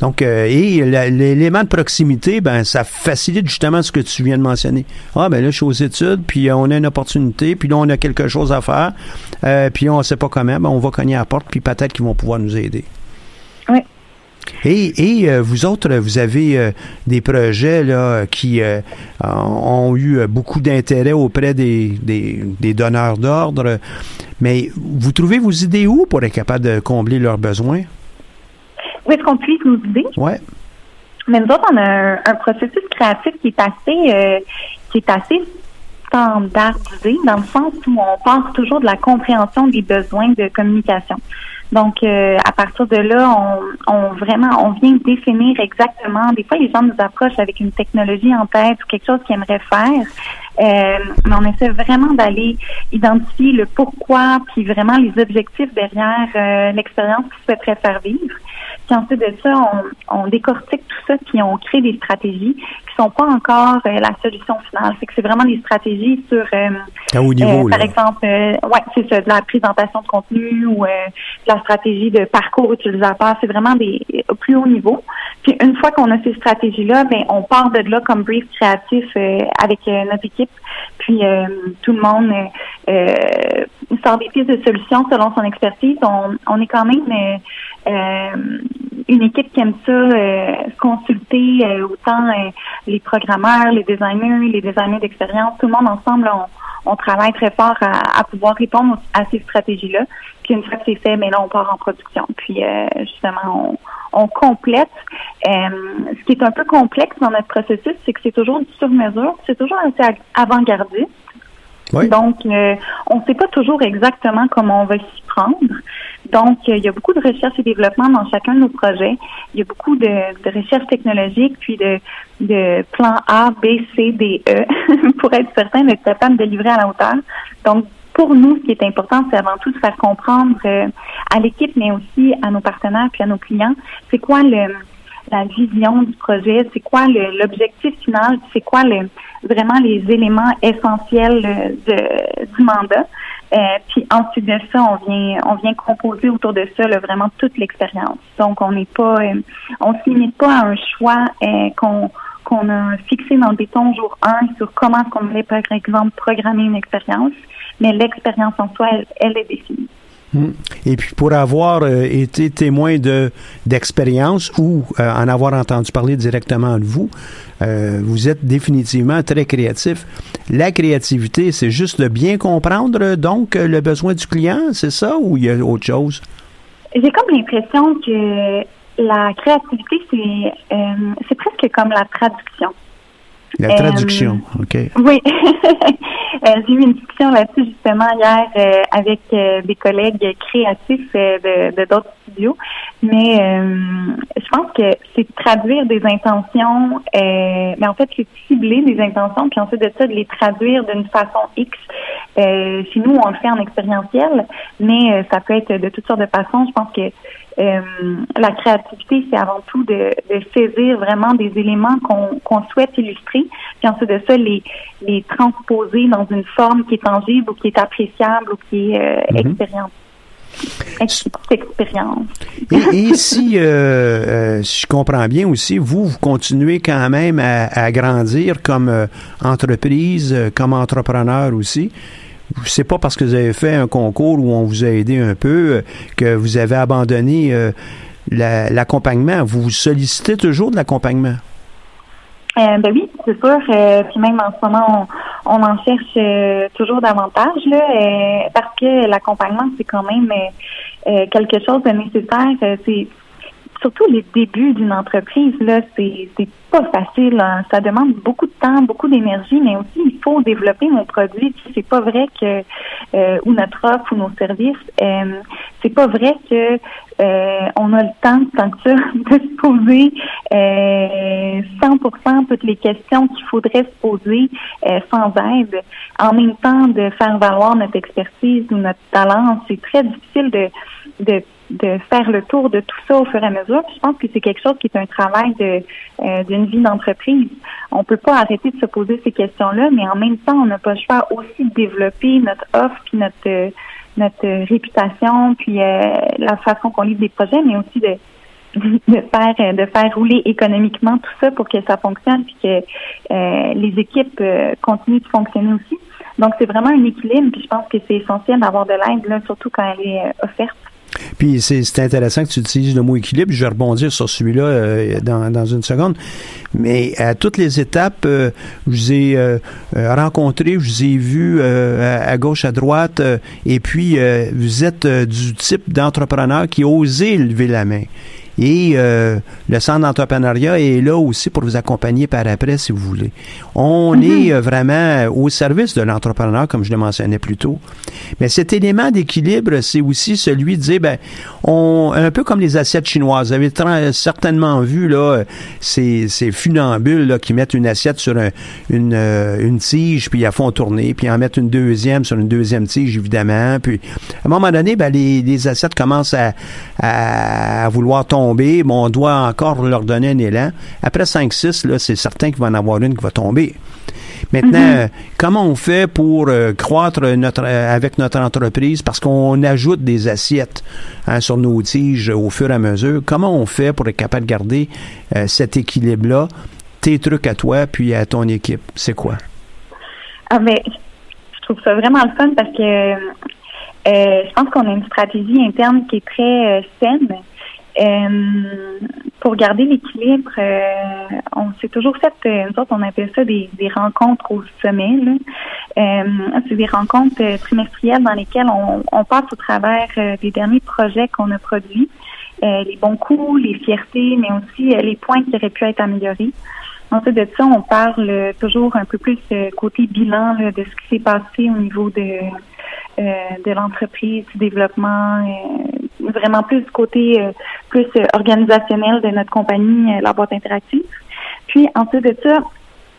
Donc, et l'élément de proximité, ben, ça facilite justement ce que tu viens de mentionner. Ah, ben là, je suis aux études, puis on a une opportunité, puis là, on a quelque chose à faire, puis on ne sait pas comment, ben, on va cogner à la porte, puis peut-être qu'ils vont pouvoir nous aider. Oui. Et, euh, vous autres, vous avez euh, des projets là, qui euh, ont eu beaucoup d'intérêt auprès des, des, donneurs d'ordre. Mais vous trouvez vos idées où pour être capable de combler leurs besoins? Où est-ce qu'on puisse nos idées? Oui. Mais nous autres, on a un, processus créatif qui est assez qui est assez standardisé dans le sens où on part toujours de la compréhension des besoins de communication. Donc, euh, à partir de là, on, on, vraiment, on vient définir exactement. Des fois, les gens nous approchent avec une technologie en tête ou quelque chose qu'ils aimeraient faire. Mais on essaie vraiment d'aller identifier le pourquoi, puis vraiment les objectifs derrière l'expérience qu'ils souhaiteraient faire vivre. Puis ensuite de ça, on, on décortique tout ça, puis on crée des stratégies qui sont pas encore euh, la solution finale. C'est que c'est vraiment des stratégies sur, euh, niveau, euh, par exemple, ouais, c'est ça, de la présentation de contenu ou la stratégie de parcours utilisateur. C'est vraiment des plus haut niveau. Puis une fois qu'on a ces stratégies-là, ben on part de là comme brief créatif avec notre équipe. Puis tout le monde sort des pistes de solutions selon son expertise. On, on est quand même euh, une équipe qui aime ça euh, consulter euh, autant les programmeurs, les designers, les designers d'expérience, tout le monde ensemble, on, on travaille très fort à, pouvoir répondre à ces stratégies-là. Puis une fois que c'est fait, mais là, on part en production. Puis justement, on, on complète. ce qui est un peu complexe dans notre processus, c'est que c'est toujours du sur-mesure, c'est toujours assez avant-gardiste. Donc, euh, on ne sait pas toujours exactement comment on va s'y prendre. Donc, euh, il y a beaucoup de recherche et développement dans chacun de nos projets. Il y a beaucoup de, de recherche technologique, puis de, de plans A, B, C, D, E, pour être certain d'être capable de livrer à la hauteur. Donc, pour nous, ce qui est important, c'est avant tout de faire comprendre euh, à l'équipe, mais aussi à nos partenaires puis à nos clients, c'est quoi le la vision du projet, c'est quoi l'objectif final, c'est quoi le, vraiment les éléments essentiels de, du mandat. Euh, puis ensuite de ça, on vient on vient composer autour de ça vraiment toute l'expérience. Donc on n'est pas euh, on se limite pas à un choix euh, qu'on qu'on a fixé dans le béton jour 1 sur comment qu'on allait par exemple programmer une expérience, mais l'expérience en soi, elle, elle est définie. Hmm. Et puis pour avoir euh, été témoin de d'expérience ou euh, en avoir entendu parler directement de vous, euh, vous êtes définitivement très créatif. La créativité, c'est juste de bien comprendre donc le besoin du client, c'est ça ou il y a autre chose? J'ai comme l'impression que la créativité, c'est c'est presque comme la traduction. La traduction, OK. Oui. Euh, j'ai eu une discussion là-dessus justement hier euh, avec euh, des collègues créatifs de d'autres studios. Mais je pense que c'est traduire des intentions, mais en fait, c'est cibler des intentions, puis ensuite de ça, de les traduire d'une façon X. chez nous, on le fait en expérientiel, mais ça peut être de toutes sortes de façons. Je pense que euh, la créativité, c'est avant tout de, de, saisir vraiment des éléments qu'on souhaite illustrer, puis ensuite de ça, les, les transposer dans une forme qui est tangible ou qui est appréciable ou qui est euh, mm expérience. Expérience. Et, si, euh, euh, si je comprends bien aussi, vous, vous continuez quand même à, à grandir comme euh, entreprise, comme entrepreneur aussi c'est pas parce que vous avez fait un concours où on vous a aidé un peu euh, que vous avez abandonné euh, l'accompagnement. vous sollicitez toujours de l'accompagnement? Euh, ben oui, c'est sûr. puis même en ce moment, on, en cherche toujours davantage là, parce que l'accompagnement, c'est quand même quelque chose de nécessaire. c'est surtout les débuts d'une entreprise, là, c'est, pas facile. Hein. Ça demande beaucoup de temps, beaucoup d'énergie, mais aussi il faut développer nos produits. C'est pas vrai que euh, ou notre offre ou nos services, euh, c'est pas vrai que euh, on a le temps tant que ça de se poser euh, 100% toutes les questions qu'il faudrait se poser euh, sans aide. En même temps, de faire valoir notre expertise ou notre talent, c'est très difficile de de de faire le tour de tout ça au fur et à mesure. je pense que c'est quelque chose qui est un travail de euh, d'une vie d'entreprise. On peut pas arrêter de se poser ces questions-là, mais en même temps, on n'a pas le choix aussi de développer notre offre puis notre notre réputation puis euh, la façon qu'on livre des projets, mais aussi de de faire de faire rouler économiquement tout ça pour que ça fonctionne puis que euh, les équipes continuent de fonctionner aussi. Donc c'est vraiment un équilibre puis je pense que c'est essentiel d'avoir de l'aide là surtout quand elle est offerte. Puis c'est intéressant que tu utilises le mot équilibre. Je vais rebondir sur celui-là euh, dans, dans, une seconde. Mais à toutes les étapes, euh, je vous ai euh, rencontré, je vous ai vu à, gauche, à droite, et puis vous êtes du type d'entrepreneur qui osé lever la main. Et euh, le centre d'entrepreneuriat est là aussi pour vous accompagner par après, si vous voulez. On Mhm. est euh, vraiment au service de l'entrepreneur, comme je le mentionnais plus tôt. Mais cet élément d'équilibre, c'est aussi celui de dire, ben, on, un peu comme les assiettes chinoises. Vous avez certainement vu là, ces, ces funambules là, qui mettent une assiette sur un- une, euh, une tige, puis ils la font tourner, puis en mettent une deuxième sur une deuxième tige, évidemment. Puis à un moment donné, ben, les, les assiettes commencent à, à, à vouloir tomber. On doit encore leur donner un élan. Après 5-6, là, c'est certain qu'il va en avoir une qui va tomber. Maintenant, euh, comment on fait pour euh, croître notre, euh, avec notre entreprise? Parce qu'on ajoute des assiettes hein, sur nos tiges au fur et à mesure? Comment on fait pour être capable de garder euh, cet équilibre-là? Tes trucs à toi puis à ton équipe, c'est quoi? Ah, mais je trouve ça vraiment le fun parce que je pense qu'on a une stratégie interne qui est très saine. Euh, pour garder l'équilibre, euh, on s'est toujours fait, euh, nous autres, on appelle ça des, des rencontres au sommet. Euh, c'est des rencontres euh, trimestrielles dans lesquelles on, on passe au travers euh, des derniers projets qu'on a produits, euh, les bons coups, les fiertés, mais aussi euh, les points qui auraient pu être améliorés. Ensuite de ça, on parle euh, toujours un peu plus euh, côté bilan là, de ce qui s'est passé au niveau de euh, de l'entreprise, du développement, euh, vraiment plus du côté euh, plus euh, organisationnel de notre compagnie, euh, la boîte interactive. Puis ensuite de ça,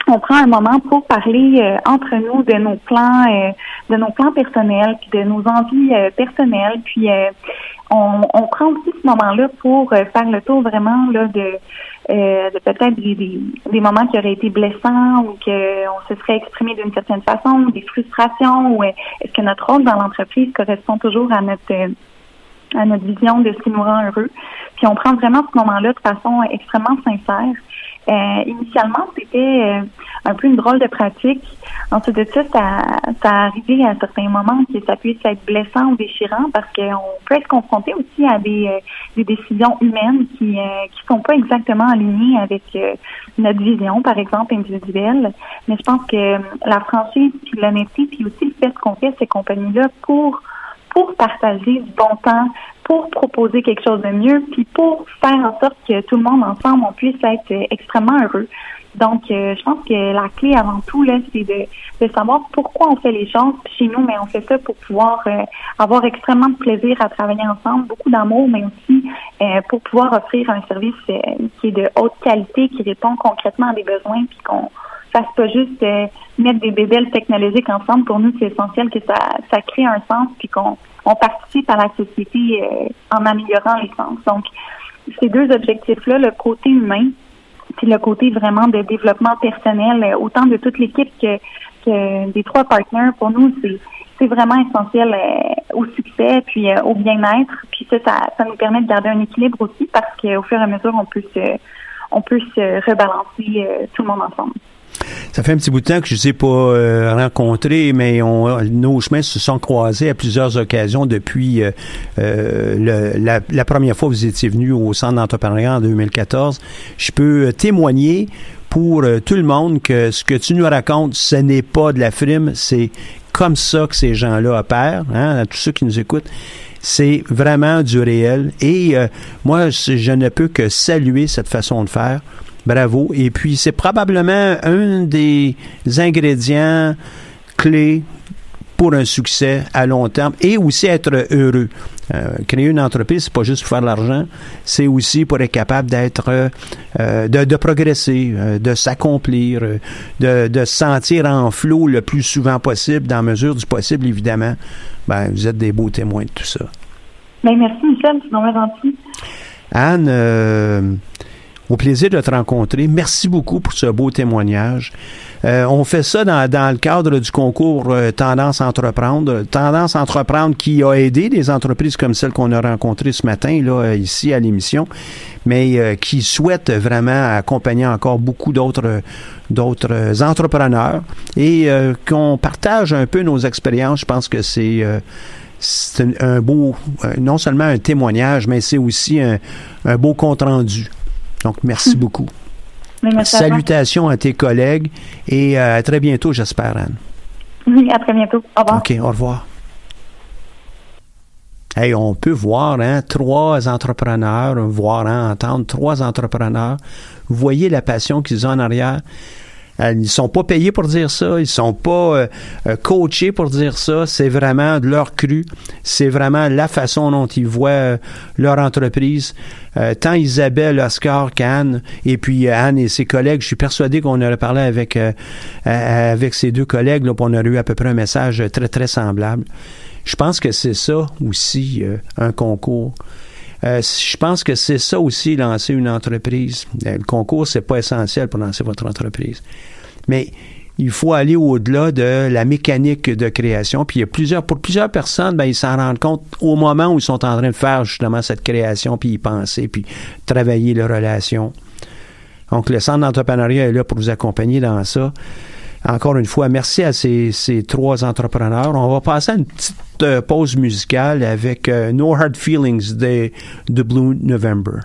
on prend un moment pour parler euh, entre nous de nos plans, euh, de nos plans personnels, puis de nos envies euh, personnelles. Puis euh, on, on prend aussi ce moment-là pour euh, faire le tour vraiment là de, euh, de peut-être des, des, des moments qui auraient été blessants ou qu'on se serait exprimé d'une certaine façon, ou des frustrations, ou est-ce que notre rôle dans l'entreprise correspond toujours à notre à notre vision de ce qui nous rend heureux? Puis on prend vraiment ce moment-là de façon extrêmement sincère. Euh, initialement, c'était euh, un peu une drôle de pratique. Ensuite de ça, ça, ça a arrivé à certains moments que ça puisse être blessant ou déchirant parce qu'on peut être confronté aussi à des, euh, des décisions humaines qui euh, qui sont pas exactement alignées avec euh, notre vision, par exemple, individuelle. Mais je pense que euh, la franchise, puis l'honnêteté, puis aussi le fait qu'on fait ces compagnies-là pour pour partager du bon temps, pour proposer quelque chose de mieux, puis pour faire en sorte que tout le monde ensemble, on puisse être euh, extrêmement heureux. Donc, euh, je pense que la clé avant tout, là, c'est de, savoir pourquoi on fait les choses. Chez nous, mais on fait ça pour pouvoir euh, avoir extrêmement de plaisir à travailler ensemble, beaucoup d'amour, mais aussi pour pouvoir offrir un service qui est de haute qualité, qui répond concrètement à des besoins, puis qu'on fasse pas juste mettre des bébelles technologiques ensemble. Pour nous, c'est essentiel que ça, ça crée un sens, puis qu'on on participe à la société euh, en améliorant les sens. Donc, ces deux objectifs-là, le côté humain, puis le côté vraiment de développement personnel, euh, autant de toute l'équipe que, que des trois partenaires, pour nous, c'est c'est vraiment essentiel euh, au succès puis euh, au bien-être. Puis ça, ça, ça nous permet de garder un équilibre aussi parce qu'au fur et à mesure, on peut se on peut se rebalancer euh, tout le monde ensemble. Ça fait un petit bout de temps que je ne les ai pas euh, rencontrés, mais on, nos chemins se sont croisés à plusieurs occasions depuis euh, euh, la, première fois que vous étiez venu au Centre d'entrepreneuriat en 2014. Je peux témoigner pour euh, tout le monde que ce que tu nous racontes, ce n'est pas de la frime, c'est comme ça que ces gens-là opèrent, hein, à tous ceux qui nous écoutent. C'est vraiment du réel. Et euh, moi, je ne peux que saluer cette façon de faire. Bravo. Et puis, c'est probablement un des ingrédients clés pour un succès à long terme et aussi être heureux. Euh, créer une entreprise, c'est pas juste pour faire de l'argent, c'est aussi pour être capable d'être, euh, de, de, progresser, euh, de s'accomplir, de, de se sentir en flot le plus souvent possible, dans la mesure du possible, évidemment. Ben, vous êtes des beaux témoins de tout ça. Ben, merci, Michel, c'est vraiment gentil. Anne, au plaisir de te rencontrer. Merci beaucoup pour ce beau témoignage. Euh, on fait ça dans, dans, le cadre du concours euh, Tendance Entreprendre. Tendance Entreprendre qui a aidé des entreprises comme celle qu'on a rencontrée ce matin, là, ici à l'émission, mais euh, qui souhaite vraiment accompagner encore beaucoup d'autres d'autres entrepreneurs et qu'on partage un peu nos expériences. Je pense que c'est c'est un, un, beau, non seulement un témoignage, mais c'est aussi un, un beau compte-rendu. Donc, merci mmh. beaucoup. Salutations à, à tes collègues et à très bientôt, j'espère, Anne. Oui, à très bientôt. Au revoir. OK, au revoir. Hey, on peut voir hein, trois entrepreneurs, voir hein, entendre trois entrepreneurs. Vous voyez la passion qu'ils ont en arrière. Euh, ils sont pas payés pour dire ça, ils sont pas euh, euh, coachés pour dire ça. C'est vraiment de leur cru. C'est vraiment la façon dont ils voient leur entreprise. tant Isabelle, Oscar qu'Anne, et puis Anne et ses collègues, je suis persuadé qu'on aurait parlé avec avec ces deux collègues, là, on aurait eu à peu près un message très très semblable. Je pense que c'est ça aussi un concours. Je pense que c'est ça aussi lancer une entreprise. Le concours, c'est pas essentiel pour lancer votre entreprise. Mais il faut aller au-delà de la mécanique de création. Puis il y a plusieurs, pour plusieurs personnes, ben, ils s'en rendent compte au moment où ils sont en train de faire justement cette création, puis y penser, puis travailler les relations. Donc le centre d'entrepreneuriat est là pour vous accompagner dans ça. Encore une fois, merci à ces, trois entrepreneurs. On va passer à une petite euh, pause musicale avec euh, No Hard Feelings de, de Blue November.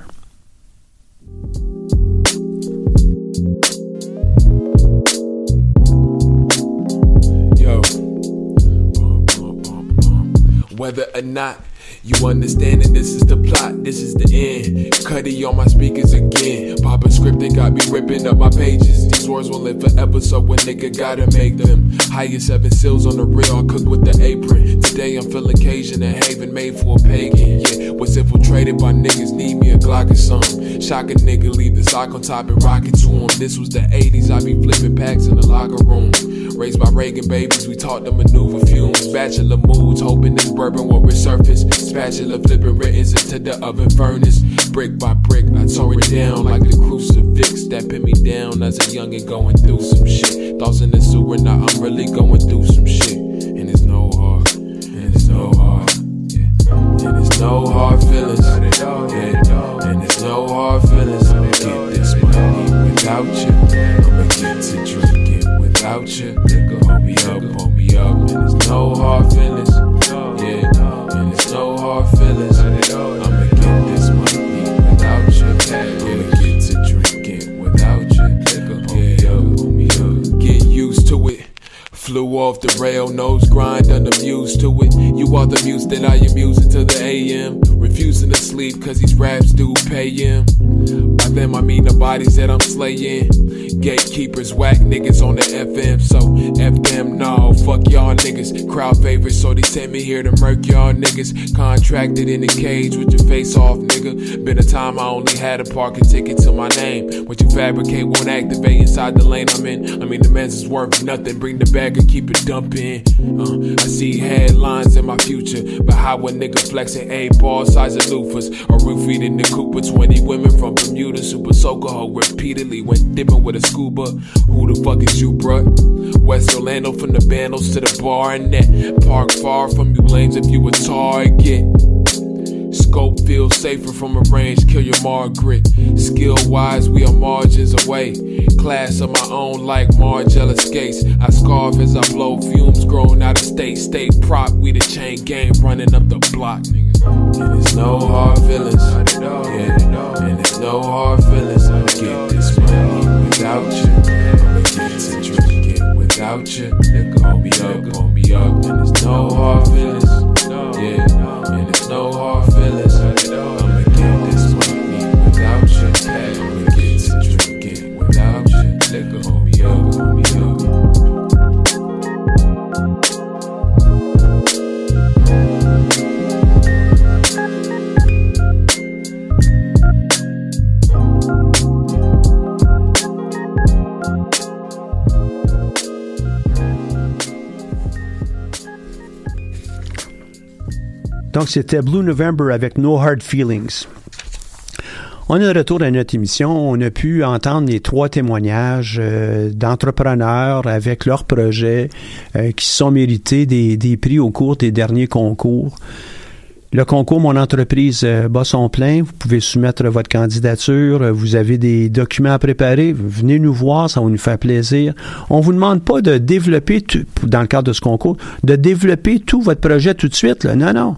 You understand that this is the plot, this is the end. Cuddy on my speakers again. Poppin' script, scripting got me ripping up my pages. These words will live forever, so a nigga gotta make them. Highest seven seals on the real, I cook with the apron. Today I'm feeling Cajun and Haven made for a pagan. Yeah, was infiltrated by niggas, need me a Glock or something. Shock a nigga, leave the sock on top and rock it to him. This was the 80s, I be flipping packs in the locker room. Raised by Reagan babies, we taught them maneuver fumes. Bachelor moods, hoping this bourbon will resurface. Spatula flipping writtens into the oven furnace. Brick by brick, I tore it down like the crucifix that pinned me down as a youngin' going through some shit. Thoughts in the sewer, now I'm really going through some shit. And it's no hard, and it's no hard, yeah. And it's no hard feelings, yeah. And it's no hard feelings. I'ma get this money without you. I'ma get to drinking without you. Hold me up, hold me up. And it's no hard feelings, hard feelings. I'ma get this money without you. I'ma get to drinking without you. Nigga, hold me up, hold me up. Get used to it. Flew off the rail, nose grind, unamused to it. You are the muse that I am using to the AM. Refusing to sleep cause these raps do pay him. By them I mean the bodies that I'm slaying. Gatekeepers, whack niggas on the FM, so F niggas. Crowd favorites, so they sent me here to murk y'all niggas. Contracted in the cage with your face off, nigga. Been a time I only had a parking ticket to my name. What you fabricate won't activate inside the lane I'm in. I mean, the man's is worth nothing. Bring the bag and keep it dumping. Uh, I see headlines in my future, but how a nigga flexing A ball size of loofahs. Or roofied in the coupe with 20 women from Bermuda. Super soaker repeatedly went dipping with a scuba. Who the fuck is you, bruh? West Orlando from the bandos to the bar net. Park far from you lames if you a target. Scope feels safer from a range, kill your Margaret. Skill wise, we are margins away. Class of my own, like Margella skates. I scarf as I blow fumes, growing out of state. State prop, we the chain gang running up the block. And it's no hard feelings, yeah. And it's no hard feelings. Get this money without you without you. It gon' be up, gon' be up, and there's no hard feelings. Donc, c'était Blue November avec No Hard Feelings. On est de retour à notre émission. On a pu entendre les trois témoignages euh, d'entrepreneurs avec leurs projets euh, qui sont mérités des, prix au cours des derniers concours. Le concours Mon entreprise euh, bat son plein. Vous pouvez soumettre votre candidature. Vous avez des documents à préparer. Venez nous voir, ça va nous faire plaisir. On vous demande pas de développer, tout, dans le cadre de ce concours, de développer tout votre projet tout de suite. Là. Non, non.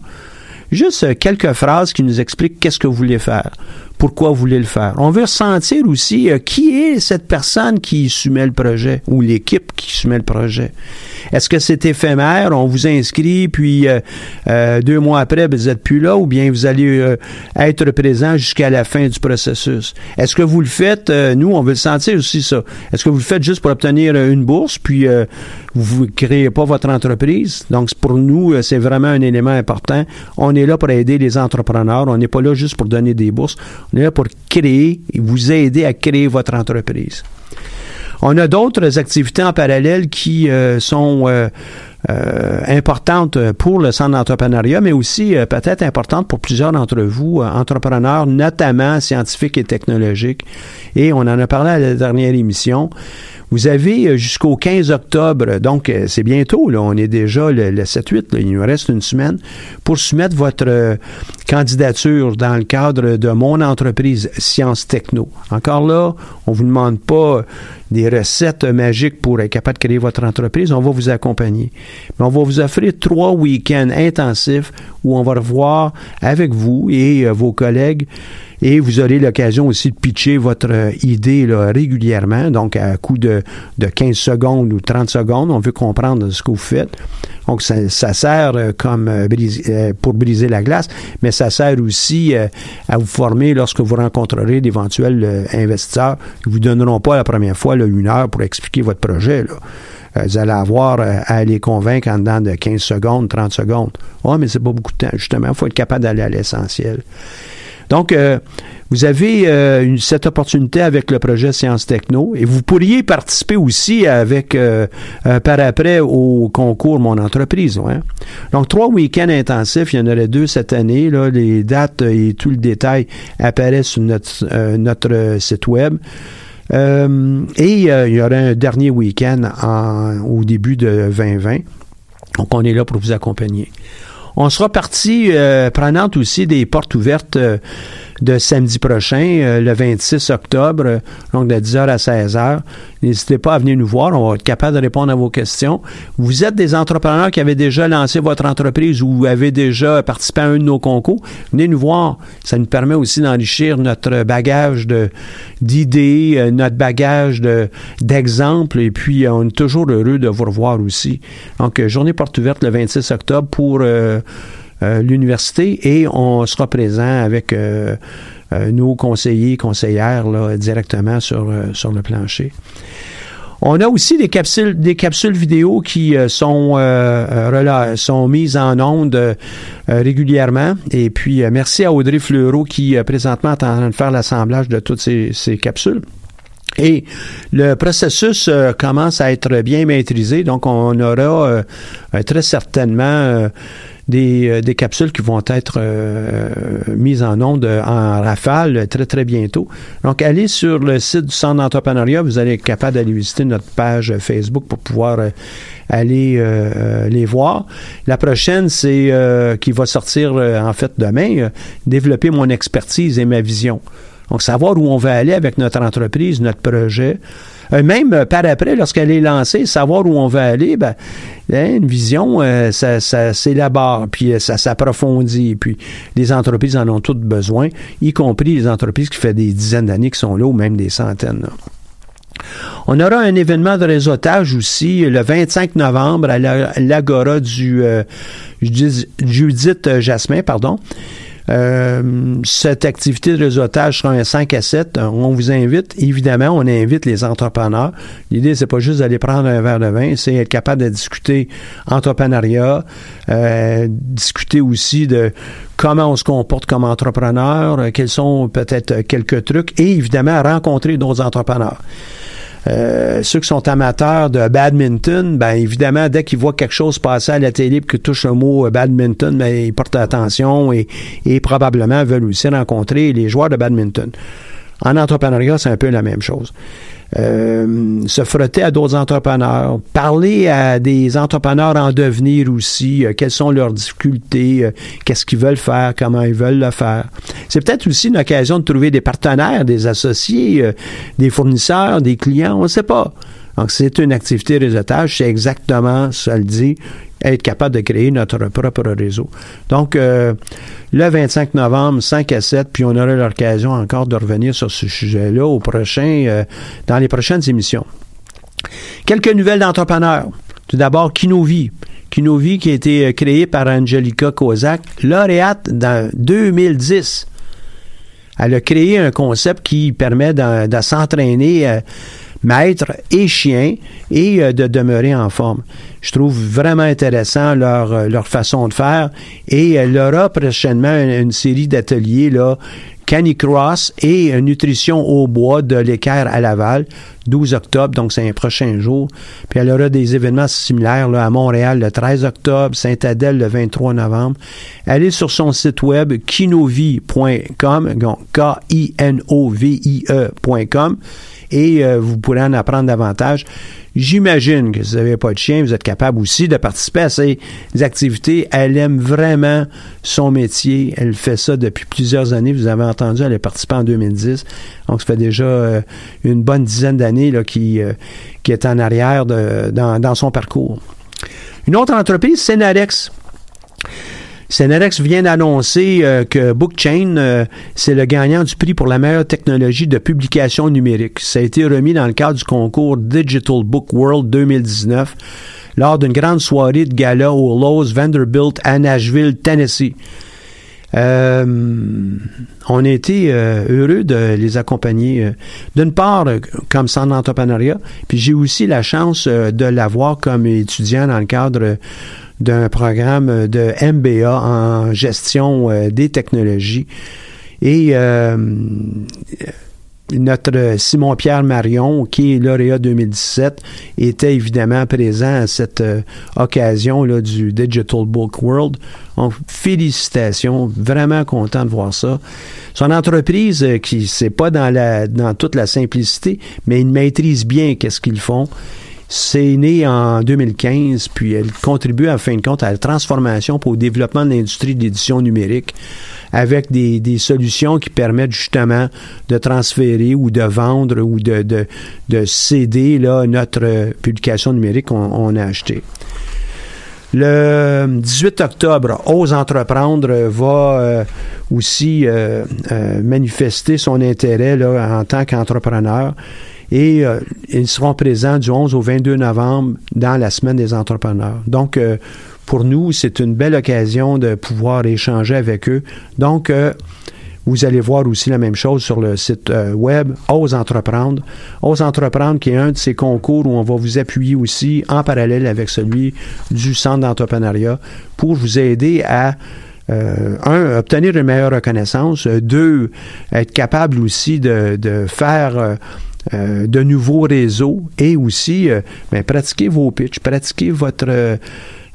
Juste quelques phrases qui nous expliquent qu'est-ce que vous voulez faire. Pourquoi vous voulez le faire. On veut ressentir aussi euh, qui est cette personne qui soumet le projet ou l'équipe qui soumet le projet. Est-ce que c'est éphémère, on vous inscrit, puis euh, euh, deux mois après, ben, vous n'êtes plus là, ou bien vous allez être présent jusqu'à la fin du processus? Est-ce que vous le faites, nous, on veut le sentir aussi ça. Est-ce que vous le faites juste pour obtenir une bourse, puis vous ne créez pas votre entreprise? Donc, pour nous, c'est vraiment un élément important. On est là pour aider les entrepreneurs. On n'est pas là juste pour donner des bourses. Pour créer et vous aider à créer votre entreprise. On a d'autres activités en parallèle qui euh, sont euh, euh, importantes pour le centre d'entrepreneuriat, mais aussi peut-être importantes pour plusieurs d'entre vous, entrepreneurs, notamment scientifiques et technologiques. Et on en a parlé à la dernière émission. Vous avez euh, jusqu'au 15 octobre, donc euh, c'est bientôt, là, on est déjà le, 7-8, il nous reste une semaine, pour soumettre votre euh, candidature dans le cadre de mon entreprise Science Techno. Encore là, on ne vous demande pas des recettes magiques pour être capable de créer votre entreprise, on va vous accompagner. Mais on va vous offrir trois week-ends intensifs où on va revoir avec vous et vos collègues et vous aurez l'occasion aussi de pitcher votre euh, idée là, régulièrement, donc à coup de, de 15 secondes ou 30 secondes. On veut comprendre ce que vous faites. Donc, ça, sert euh, comme euh, pour briser la glace, mais ça sert aussi à vous former lorsque vous rencontrerez d'éventuels investisseurs qui vous donneront pas la première fois là, une heure pour expliquer votre projet. vous allez avoir à les convaincre en dedans de 15 secondes, 30 secondes. Oh, mais c'est pas beaucoup de temps. Justement, il faut être capable d'aller à l'essentiel. Donc, euh, vous avez euh, cette opportunité avec le projet Sciences Techno et vous pourriez participer aussi avec euh, par après au concours Mon entreprise. Donc, trois week-ends intensifs, il y en aurait deux cette année. Les dates et tout le détail apparaissent sur notre, notre site web. et il y aura un dernier week-end au début de 2020. Donc, on est là pour vous accompagner. On sera partie euh, prenante aussi des portes ouvertes euh, de samedi prochain, euh, le 26 octobre, donc de 10h à 16h. N'hésitez pas à venir nous voir, on va être capable de répondre à vos questions. Vous êtes des entrepreneurs qui avaient déjà lancé votre entreprise ou avez déjà participé à un de nos concours, venez nous voir. Ça nous permet aussi d'enrichir notre bagage de, d'idées, notre bagage de, d'exemples, et puis on est toujours heureux de vous revoir aussi. Donc, journée porte ouverte le 26 octobre pour euh, l'université et on sera présent avec euh, euh, nos conseillers, conseillères là, directement sur, sur le plancher. On a aussi des capsules, des capsules vidéo qui sont, sont mises en onde régulièrement. Et puis, merci à Audrey Fleureau qui présentement est en train de faire l'assemblage de toutes ces, ces capsules. Et le processus commence à être bien maîtrisé, donc on aura très certainement euh, des, capsules qui vont être euh, mises en onde en rafale très, très bientôt. Donc, allez sur le site du Centre d'entrepreneuriat. Vous allez être capable d'aller visiter notre page Facebook pour pouvoir euh, aller les voir. La prochaine, c'est qui va sortir en fait demain, développer mon expertise et ma vision. Donc, savoir où on va aller avec notre entreprise, notre projet. Euh, même euh, par après, lorsqu'elle est lancée, savoir où on va aller, ben, hein, une vision, euh, ça, ça s'élabore, puis ça s'approfondit, puis les entreprises en ont toutes besoin, y compris les entreprises qui font des dizaines d'années qui sont là, ou même des centaines. On aura un événement de réseautage aussi le 25 novembre à l'Agora du Judith Jasmin, pardon. Euh, cette activité de réseautage sera un 5 à 7. On vous invite, évidemment, on invite les entrepreneurs. L'idée, c'est pas juste d'aller prendre un verre de vin, c'est être capable de discuter entrepreneuriat, euh, discuter aussi de comment on se comporte comme entrepreneur, quels sont peut-être quelques trucs, et évidemment rencontrer d'autres entrepreneurs. Euh, ceux qui sont amateurs de badminton, ben évidemment, dès qu'ils voient quelque chose passer à la télé qui touche le mot euh, badminton, ben, ils portent attention et, et probablement veulent aussi rencontrer les joueurs de badminton. En entrepreneuriat, c'est un peu la même chose. Euh, se frotter à d'autres entrepreneurs, parler à des entrepreneurs en devenir aussi, euh, quelles sont leurs difficultés, euh, qu'est-ce qu'ils veulent faire, comment ils veulent le faire. C'est peut-être aussi une occasion de trouver des partenaires, des associés, des fournisseurs, des clients, on ne sait pas. Donc, c'est une activité réseautage, c'est exactement, ça le dit, être capable de créer notre propre réseau. Donc, euh, le 25 novembre, 5 à 7, puis on aura l'occasion encore de revenir sur ce sujet-là au prochain, euh, dans les prochaines émissions. Quelques nouvelles d'entrepreneurs. Tout d'abord, Kinovi. Kinovi qui a été euh, créé par Angelica Kozak, lauréate dans 2010. Elle a créé un concept qui permet de, de s'entraîner maître et chien et euh, de demeurer en forme. Je trouve vraiment intéressant leur, euh, leur façon de faire et elle aura prochainement une, série d'ateliers là Canicross et Nutrition au bois de l'équerre à Laval, 12 octobre, donc c'est un prochain jour. Puis elle aura des événements similaires là, à Montréal le 13 octobre, Saint-Adèle le 23 novembre. Allez sur son site web kinovie.com, donc K-I-N-O-V-I-E.com et euh, vous pourrez en apprendre davantage. J'imagine que si vous n'avez pas de chien, vous êtes capable aussi de participer à ces activités. Elle aime vraiment son métier. Elle fait ça depuis plusieurs années. Vous avez entendu, elle est participé en 2010. Donc, ça fait déjà euh, une bonne dizaine d'années qui, euh, qui est en arrière dans, dans son parcours. Une autre entreprise, Cenarex. Cenerex vient d'annoncer euh, que Bookchain, euh, c'est le gagnant du prix pour la meilleure technologie de publication numérique. Ça a été remis dans le cadre du concours Digital Book World 2019 lors d'une grande soirée de gala au Lowe's Vanderbilt à Nashville, Tennessee. Euh, on a été heureux de les accompagner, d'une part comme centre d'entrepreneuriat, puis j'ai aussi la chance de l'avoir comme étudiant dans le cadre d'un programme de MBA en gestion euh, des technologies. Et euh, notre Simon-Pierre Marion, qui est lauréat 2017, était évidemment présent à cette euh, occasion là, du Digital Book World. Donc, félicitations, vraiment content de voir ça. Son entreprise, qui c'est pas dans la dans toute la simplicité, mais ils maîtrisent bien qu'est-ce qu'ils font. C'est né en 2015, puis elle contribue en fin de compte à la transformation pour le développement de l'industrie d'édition numérique avec des, solutions qui permettent justement de transférer ou de vendre ou de, de, céder là, notre publication numérique qu'on a achetée. Le 18 octobre, Ose Entreprendre va euh, aussi euh, euh, manifester son intérêt là, en tant qu'entrepreneur et euh, ils seront présents du 11 au 22 novembre dans la semaine des entrepreneurs. Donc, euh, pour nous, c'est une belle occasion de pouvoir échanger avec eux. Donc, euh, vous allez voir aussi la même chose sur le site web Ose Entreprendre. Ose Entreprendre, qui est un de ces concours où on va vous appuyer aussi en parallèle avec celui du Centre d'entrepreneuriat pour vous aider à un, obtenir une meilleure reconnaissance. deux, être capable aussi de, de faire euh, de nouveaux réseaux et aussi euh, ben, pratiquer vos pitches, pratiquer votre, euh,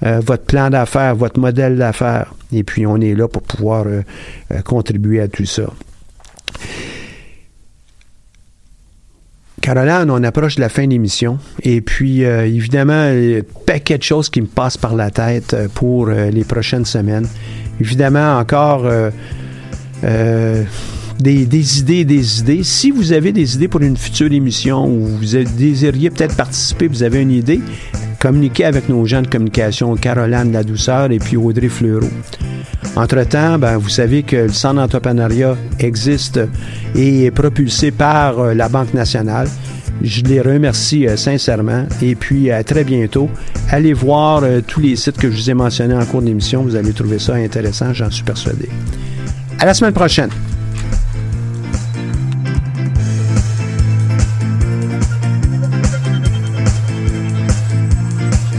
votre plan d'affaires, votre modèle d'affaires. Et puis, on est là pour pouvoir contribuer à tout ça. Caroline, on approche de la fin de l'émission. Et puis, évidemment, un paquet de choses qui me passent par la tête pour les prochaines semaines. Évidemment, encore des, idées des idées. Si vous avez des idées pour une future émission ou vous désiriez peut-être participer, vous avez une idée, communiquez avec nos gens de communication, Caroline La Douceur et puis Audrey Fleureau. Entre-temps, ben, vous savez que le centre d'entrepreneuriat existe et est propulsé par euh, la Banque nationale. Je les remercie euh, sincèrement et puis à très bientôt. Allez voir euh, tous les sites que je vous ai mentionnés en cours d'émission. Vous allez trouver ça intéressant, j'en suis persuadé. À la semaine prochaine.